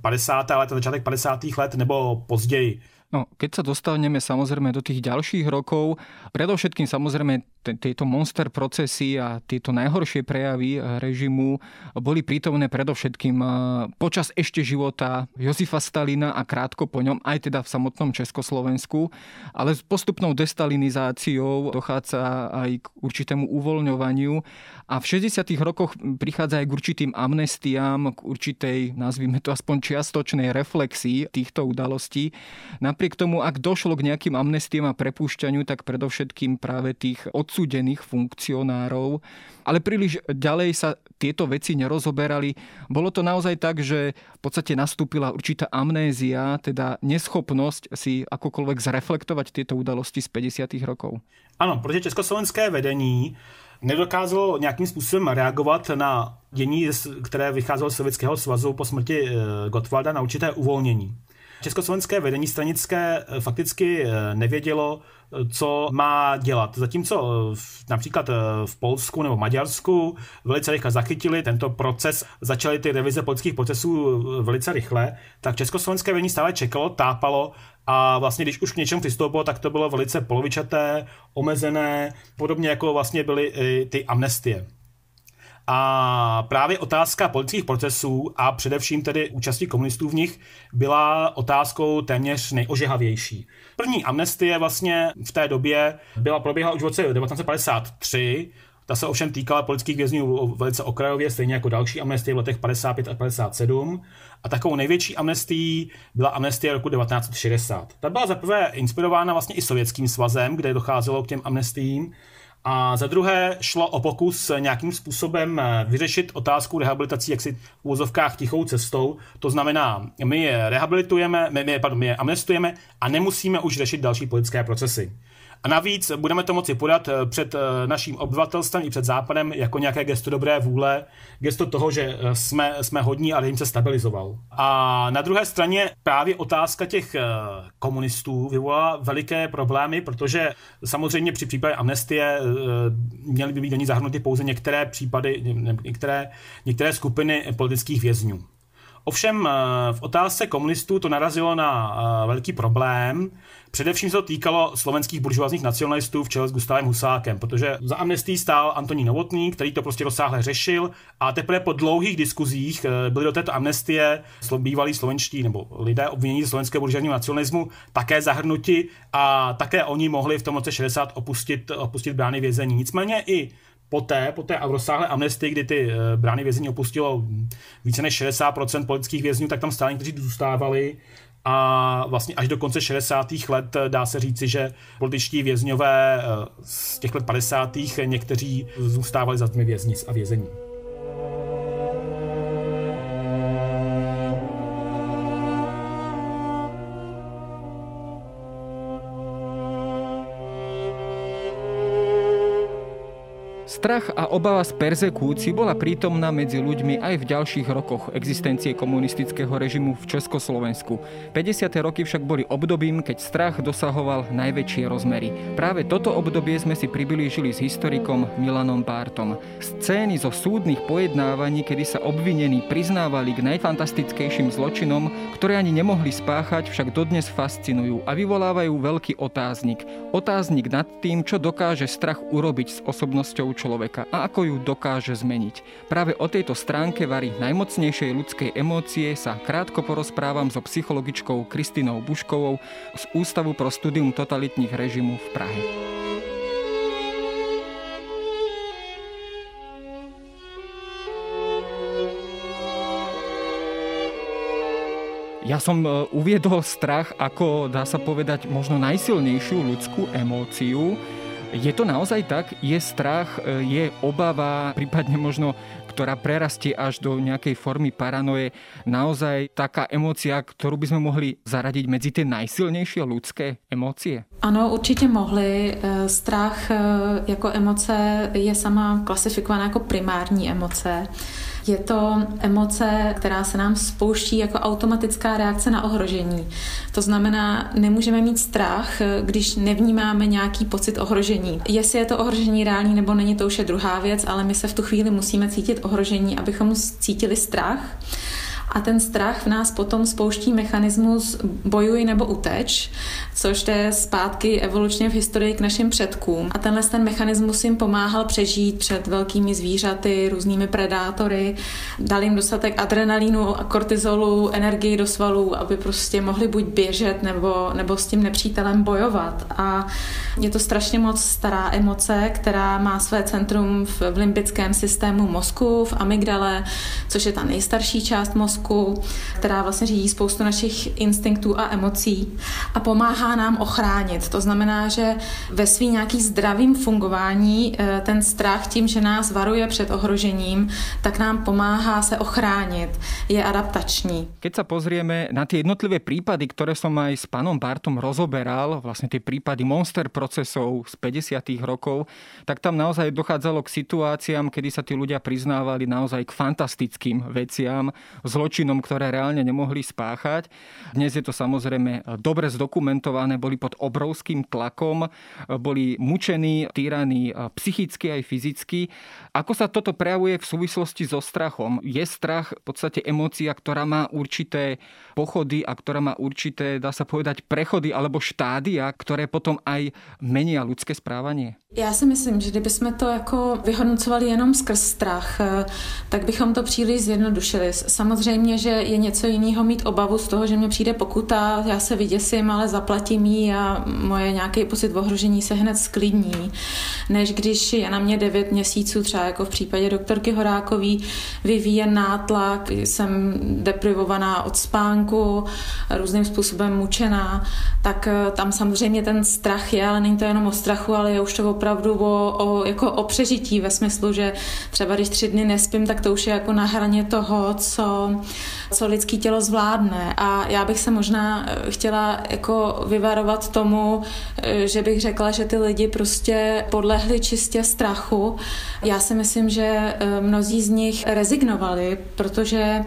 50. let, začátek 50. let nebo později. No, keď sa dostaneme samozrejme do tých ďalších rokov, predovšetkým samozrejme tieto monster procesy a tieto najhoršie prejavy režimu boli prítomné predovšetkým eh, počas ešte života Jozifa Stalina a krátko po ňom, aj teda v samotnom Československu, ale s postupnou destalinizáciou dochádza aj k určitému uvoľňovaniu a v 60. rokoch prichádza aj k určitým amnestiám, k určitej, nazvime to aspoň čiastočnej reflexii týchto udalostí. Napriek tomu, ak došlo k nejakým amnestiám a prepúšťaniu, tak predovšetkým práve tých odsúdených funkcionárov, ale príliš ďalej sa tieto veci nerozoberali. Bolo to naozaj tak, že v podstate nastúpila určitá amnézia, teda neschopnosť si akokoľvek zreflektovať tieto udalosti z 50. rokov. Ano, protože československé vedení nedokázalo nějakým způsobem reagovat na dění, které vycházelo z Sovětského svazu po smrti eh, Gottwalda na určité uvolnění. Československé vedení stranické eh, fakticky eh, nevědělo, co má dělat. Zatímco například v Polsku nebo Maďarsku velice rychle zachytili tento proces, začaly ty revize politických procesů velice rychle, tak československé vedení stále čekalo, tápalo a vlastně když už k něčemu přistoupilo, tak to bylo velice polovičaté, omezené, podobně jako vlastně byly i ty amnestie. A právě otázka politických procesů a především tedy účastí komunistů v nich byla otázkou téměř nejožehavější. První amnestie vlastně v té době byla proběhla už v roce 1953, ta se ovšem týkala politických vězňů velice okrajově, stejně jako další amnestie v letech 55 a 57. A takovou největší amnestií byla amnestie roku 1960. Ta byla zaprvé inspirována vlastně i Sovětským svazem, kde docházelo k těm amnestiím. A za druhé šlo o pokus nějakým způsobem vyřešit otázku rehabilitací jaksi v úvozovkách tichou cestou. To znamená, my je rehabilitujeme, my, my, pardon, my je amnestujeme a nemusíme už řešit další politické procesy. A navíc budeme to moci podat eh, před eh, naším obyvatelstvem i před Západem jako nějaké gesto dobré vůle, gesto toho, že eh, jsme, jsme hodní a režim se stabilizoval. A na druhé straně právě otázka těch komunistů vyvolala veliké problémy, protože samozřejmě při případě amnestie měly by být do ní zahrnuty pouze některé případy, některé, některé skupiny politických vězňů. Ovšem v otázce komunistů to narazilo na velký problém, Především se to týkalo slovenských buržoazních nacionalistů v čele s Gustavem Husákem, protože za amnestí stál Antonín Novotný, který to prostě rozsáhle řešil a teprve po dlouhých diskuzích eh, byly do této amnestie bývalí slovenští nebo lidé obvinění ze slovenského buržoazního nacionalismu také zahrnuti a také oni mohli v tom roce 60 opustit, opustit brány vězení. Nicméně i poté, po té rozsáhlé amnestii, kdy ty eh, brány vězení opustilo více než 60% politických vězňů, tak tam stále někteří zůstávali a vlastně až do konce 60. let eh, dá se říci, že političtí vězňové eh, z těch let 50. někteří zůstávali za tmy věznic a vězení. Strach a obava z persekúcií bola prítomná medzi ľuďmi aj v ďalších rokoch existencie komunistického režimu v Československu. 50. roky však boli obdobím, keď strach dosahoval najväčšie rozmery. Práve toto obdobie sme si priblížili s historikom Milanom Bártom. Scény zo súdnych pojednávaní, kedy sa obvinení priznávali k najfantastickejším zločinom, ktoré ani nemohli spáchať, však dodnes fascinujú a vyvolávajú veľký otáznik. Otáznik nad tým, čo dokáže strach urobiť s osobnosťou človeka a ako ju dokáže zmeniť. Práve o tejto stránke vary najmocnejšej ľudskej emócie sa krátko porozprávam so psychologičkou Kristinou Buškovou z Ústavu pro studium totalitních režimů v Prahe. Ja som e, uviedol strach ako, dá sa povedať, možno najsilnejšiu ľudskú emóciu. Je to naozaj tak? Je strach, e, je obava, prípadne možno, ktorá prerastie až do nejakej formy paranoje, naozaj taká emócia, ktorú by sme mohli zaradiť medzi tie najsilnejšie ľudské emócie? Ano, určitě mohli. E, strach jako emoce je sama klasifikovaná jako primární emoce. Je to emoce, která se nám spouští jako automatická reakce na ohrožení. To znamená, nemůžeme mít strach, když nevnímáme nějaký pocit ohrožení. Jestli je to ohrožení reální nebo není, to už je druhá věc, ale my se v tu chvíli musíme cítit ohrožení, abychom cítili strach a ten strach v nás potom spouští mechanismus bojuj nebo uteč, což jde zpátky evolučně v historii k našim předkům. A tenhle ten mechanismus jim pomáhal přežít před velkými zvířaty, různými predátory, dal jim dostatek adrenalínu a kortizolu, energii do svalů, aby prostě mohli buď běžet nebo, nebo s tím nepřítelem bojovat. A je to strašně moc stará emoce, která má své centrum v, v limbickém systému mozku, v amygdale, což je ta nejstarší část mozku mozku, která vlastně řídí spoustu našich instinktů a emocí a pomáhá nám ochránit. To znamená, že ve svým nějaký zdravým fungování eh, ten strach tím, že nás varuje před ohrožením, tak nám pomáhá se ochránit. Je adaptační. Keď sa pozrieme na tie jednotlivé prípady, ktoré som aj s pánom Bartom rozoberal, vlastne tie prípady monster procesov z 50. rokov, tak tam naozaj dochádzalo k situáciám, kedy sa tí ľudia priznávali naozaj k fantastickým veciam, zločinom zločinom, ktoré reálne nemohli spáchať. Dnes je to samozrejme dobre zdokumentované, boli pod obrovským tlakom, boli mučení, týraní psychicky aj fyzicky. Ako sa toto prejavuje v súvislosti so strachom? Je strach v podstate emócia, ktorá má určité pochody a ktorá má určité, dá sa povedať, prechody alebo štádia, ktoré potom aj menia ľudské správanie? Já si myslím, že kdybychom to jako vyhodnocovali jenom skrz strach, eh, tak bychom to příliš zjednodušili. Samozřejmě, že je něco jiného mít obavu z toho, že mě přijde pokuta, já se vyděsím, ale zaplatím jí a moje nějaký pocit ohrožení se hned sklidní, než když je na mě 9 měsíců, třeba jako v případě doktorky Horákový, vyvíjen nátlak, jsem deprivovaná od spánku, různým způsobem mučená, tak eh, tam samozřejmě ten strach je, ale není to jenom o strachu, ale je už to opravdu o, o, jako o přežití ve smyslu, že třeba když tři dny nespím, tak to už je jako na hraně toho, co, co lidský tělo zvládne. A já bych se možná eh, chtěla jako vyvarovat tomu, eh, že bych řekla, že ty lidi prostě podlehli čistě strachu. Já si myslím, že eh, mnozí z nich rezignovali, protože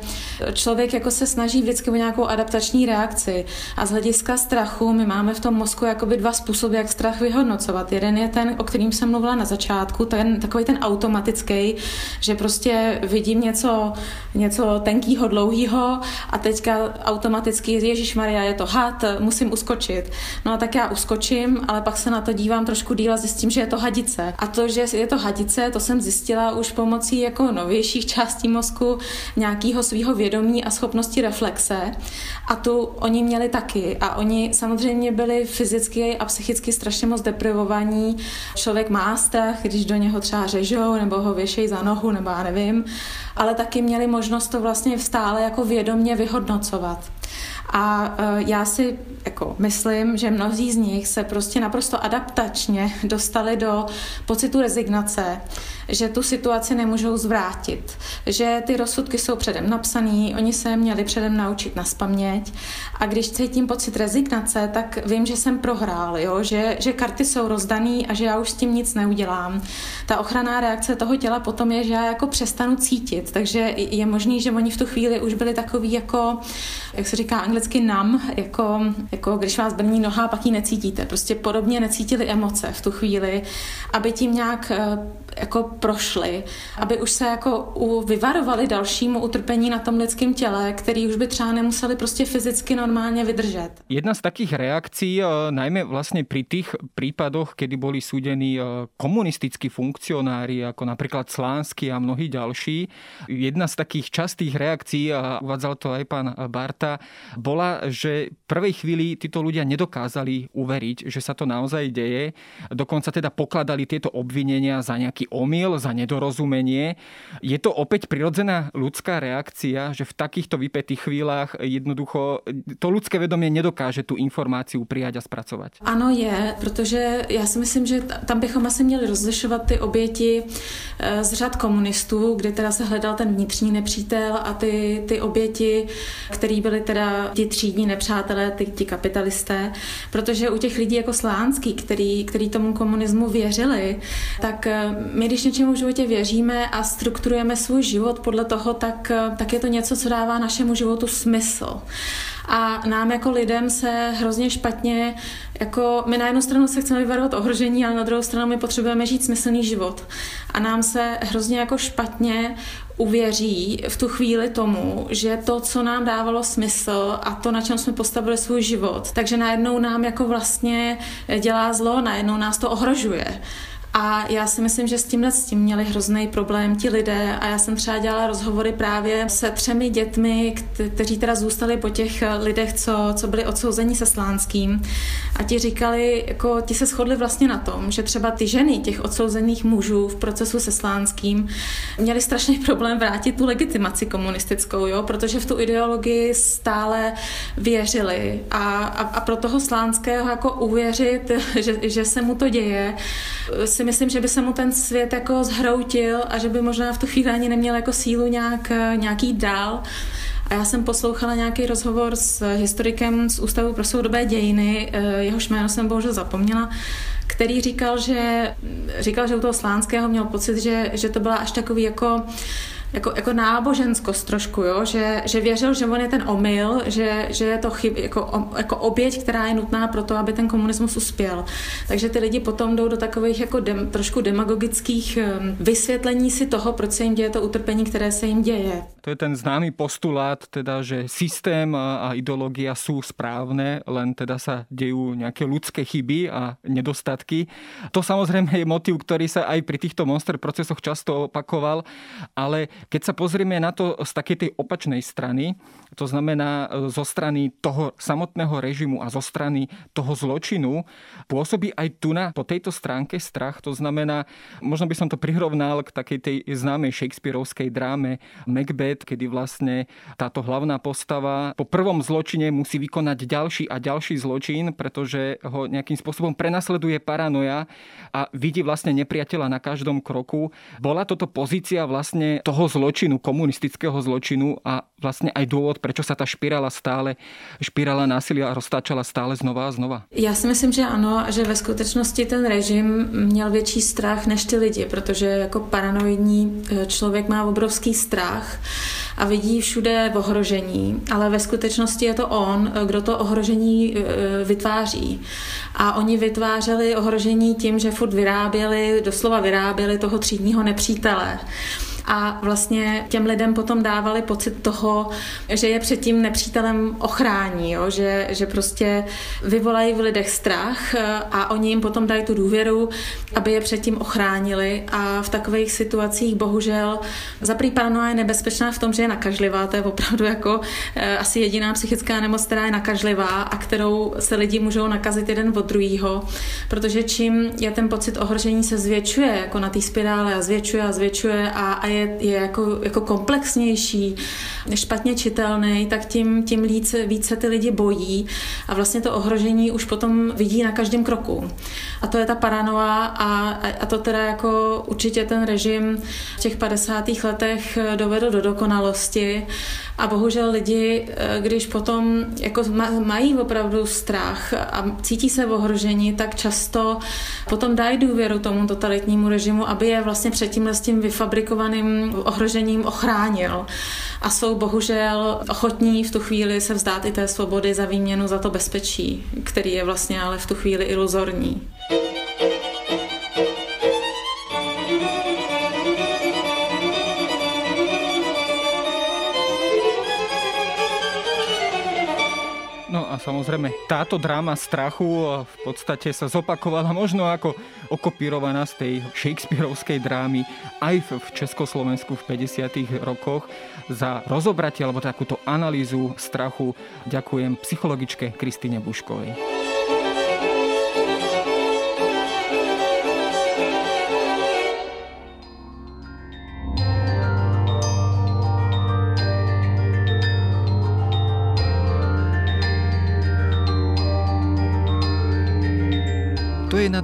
člověk jako se snaží vždycky o nějakou adaptační reakci. A z hlediska strachu my máme v tom mozku jakoby dva způsoby, jak strach vyhodnocovat. Jeden je ten, o kterým jsem mluvila na začátku, ten, takový ten automatický, že prostě vidím něco, něco tenkýho, dlouhýho a teďka automaticky Ježíš Maria je to had, musím uskočit. No a tak já uskočím, ale pak se na to dívám trošku díl a zjistím, že je to hadice. A to, že je to hadice, to jsem zjistila už pomocí jako novějších částí mozku, nějakého svého vědomí a schopnosti reflexe. A tu oni měli taky. A oni samozřejmě byli fyzicky a psychicky strašně moc deprivovaní Člověk má strach, když do něho třeba řežou nebo ho věšejí za nohu, nebo já nevím, ale taky měli možnost to vlastně stále jako vědomně vyhodnocovat. A e, já si jako myslím, že mnozí z nich se prostě naprosto adaptačně dostali do pocitu rezignace, že tu situaci nemůžou zvrátit. že ty rozsudky jsou předem napsané, oni se měli předem naučit na spaměť a když cítím pocit rezignace, tak vím, že jsem prohrál, jo? Že, že karty jsou rozdaný a že já už s tím nic neudělám. Ta ochranná reakce toho těla potom je, že já jako přestanu cítit, takže je možný, že oni v tu chvíli už byli takový jako, jak se říká anglicky nam, jako, jako když vás brní noha, pak ji necítíte. Prostě podobně necítili emoce v tu chvíli, aby tím nějak eh, jako prošli, aby už se jako vyvarovali dalšímu utrpení na tom lidském těle, který už by třeba nemuseli prostě fyzicky normálně vydržet. Jedna z takých reakcí, eh, najmä vlastně pri tých prípadoch, kedy boli súdení eh, komunistickí funkcionári, ako napríklad Slánsky a mnohí ďalší, jedna z takých častých reakcií, a uvádzal to aj pán Barta, bola, že v prvej chvíli títo ľudia nedokázali uveriť, že sa to naozaj deje. Dokonca teda pokladali tieto obvinenia za nejaký omyl, za nedorozumenie. Je to opäť prirodzená ľudská reakcia, že v takýchto vypetých chvíľach jednoducho to ľudské vedomie nedokáže tu informáciu prijať a spracovať? Ano je, protože já si myslím, že tam bychom asi měli rozlišovat ty oběti eh, z řad komunistů, kde teda se hledal ten vnitřní nepřítel a ty, ty oběti, který byly teda ti třídní nepřátelé, ty, ti kapitalisté, protože u těch lidí jako Slánský, který, který tomu komunismu věřili, tak eh, my, když něčemu v životě věříme a strukturujeme svůj život podle toho, tak, tak je to něco, co dává našemu životu smysl. A nám jako lidem se hrozně špatně, jako my na jednu stranu se chceme vyvarovat ohrožení, ale na druhou stranu my potřebujeme žít smyslný život. A nám se hrozně jako špatně uvěří v tu chvíli tomu, že to, co nám dávalo smysl a to, na čem jsme postavili svůj život, takže najednou nám jako vlastně dělá zlo, najednou nás to ohrožuje. A já si myslím, že s tímhle s tím měli hrozný problém ti lidé. A já jsem třeba dělala rozhovory právě se třemi dětmi, kteří teda zůstali po těch lidech, co, co byli odsouzeni se Slánským. A ti říkali, jako ti se shodli vlastně na tom, že třeba ty ženy těch odsouzených mužů v procesu se Slánským měli strašný problém vrátit tu legitimaci komunistickou, jo, protože v tu ideologii stále věřili. A, a, a pro toho Slánského jako uvěřit, že, že se mu to děje, si myslím, že by se mu ten svět jako zhroutil a že by možná v tu chvíli ani neměl jako sílu nějak, nějaký dál. A já jsem poslouchala nějaký rozhovor s historikem z Ústavu pro soudobé dějiny, eh, jehož jméno jsem bohužel zapomněla, který říkal, že, říkal, že u toho Slánského měl pocit, že, že to byla až takový jako jako, jako náboženskost trošku, jo? Že, že věřil, že on je ten omyl, že, že je to chyb, jako, jako oběť, která je nutná pro to, aby ten komunismus uspěl. Takže ty lidi potom jdou do takových jako dem, trošku demagogických vysvětlení si toho, proč se jim děje to utrpení, které se jim děje. To je ten známý postulát, teda, že systém a ideológia sú správne, len teda sa dejú nejaké ľudské chyby a nedostatky. To samozrejme je motiv, ktorý sa aj pri týchto monster procesoch často opakoval, ale keď sa pozrieme na to z takej tej opačnej strany, to znamená e, zo strany toho samotného režimu a zo strany toho zločinu, pôsobí aj tu na, po tejto stránke strach. To znamená, možno by som to prirovnal k takej tej známej Shakespeareovskej dráme Macbeth, kedy vlastne táto hlavná postava po prvom zločine musí vykonať ďalší a ďalší zločin, pretože ho nejakým spôsobom prenasleduje paranoja a vidí vlastne nepriateľa na každom kroku. Bola toto pozícia vlastne toho zločinu, komunistického zločinu a vlastne aj dôvod, prečo sa ta špirála stále, špirála násilia roztáčala stále znova a znova? Já si myslím, že ano, že ve skutečnosti ten režim měl větší strach než ty lidi, protože jako paranoidní eh, člověk má obrovský strach a vidí všude ohrožení, ale ve skutečnosti je to on, eh, kdo to ohrožení eh, vytváří. A oni vytvářeli ohrožení tím, že furt vyráběli, doslova vyráběli toho třídního nepřítele a vlastně těm lidem potom dávali pocit toho, že je před tím nepřítelem ochrání, jo? Že, že prostě vyvolají v lidech strach a oni jim potom dají tu důvěru, aby je před tím ochránili. A v takových situacích bohužel zaprý paranoia je nebezpečná v tom, že je nakažlivá, to je opravdu jako eh, asi jediná psychická nemoc, která je nakažlivá a kterou se lidi můžou nakazit jeden od druhého, protože čím je ten pocit ohrožení se zvětšuje jako na té spirále a zvětšuje a zvětšuje a, a je, je jako, jako komplexnější, špatně čitelný, tak tím, tím více, více ty lidi bojí a vlastně to ohrožení už potom vidí na každém kroku. A to je ta paranoa a, a to teda jako určitě ten režim v těch 50. letech dovedl do dokonalosti a bohužel lidi, eh, když potom jako mají opravdu strach a cítí se ohroženi, tak často potom dají důvěru tomu totalitnímu režimu, aby je vlastně před tímhle s tím vyfabrikovaným ohrožením ochránil. A jsou bohužel ochotní v tu chvíli se vzdát i té svobody za výměnu za to bezpečí, který je vlastně ale v tu chvíli iluzorní. Samozrejme táto dráma strachu v podstate sa zopakovala možno ako okopírovaná z tej Shakespeareovskej drámy aj v Československu v 50. rokoch. Za rozobratie alebo takúto analýzu strachu ďakujem psychologičke Kristine Buškovej.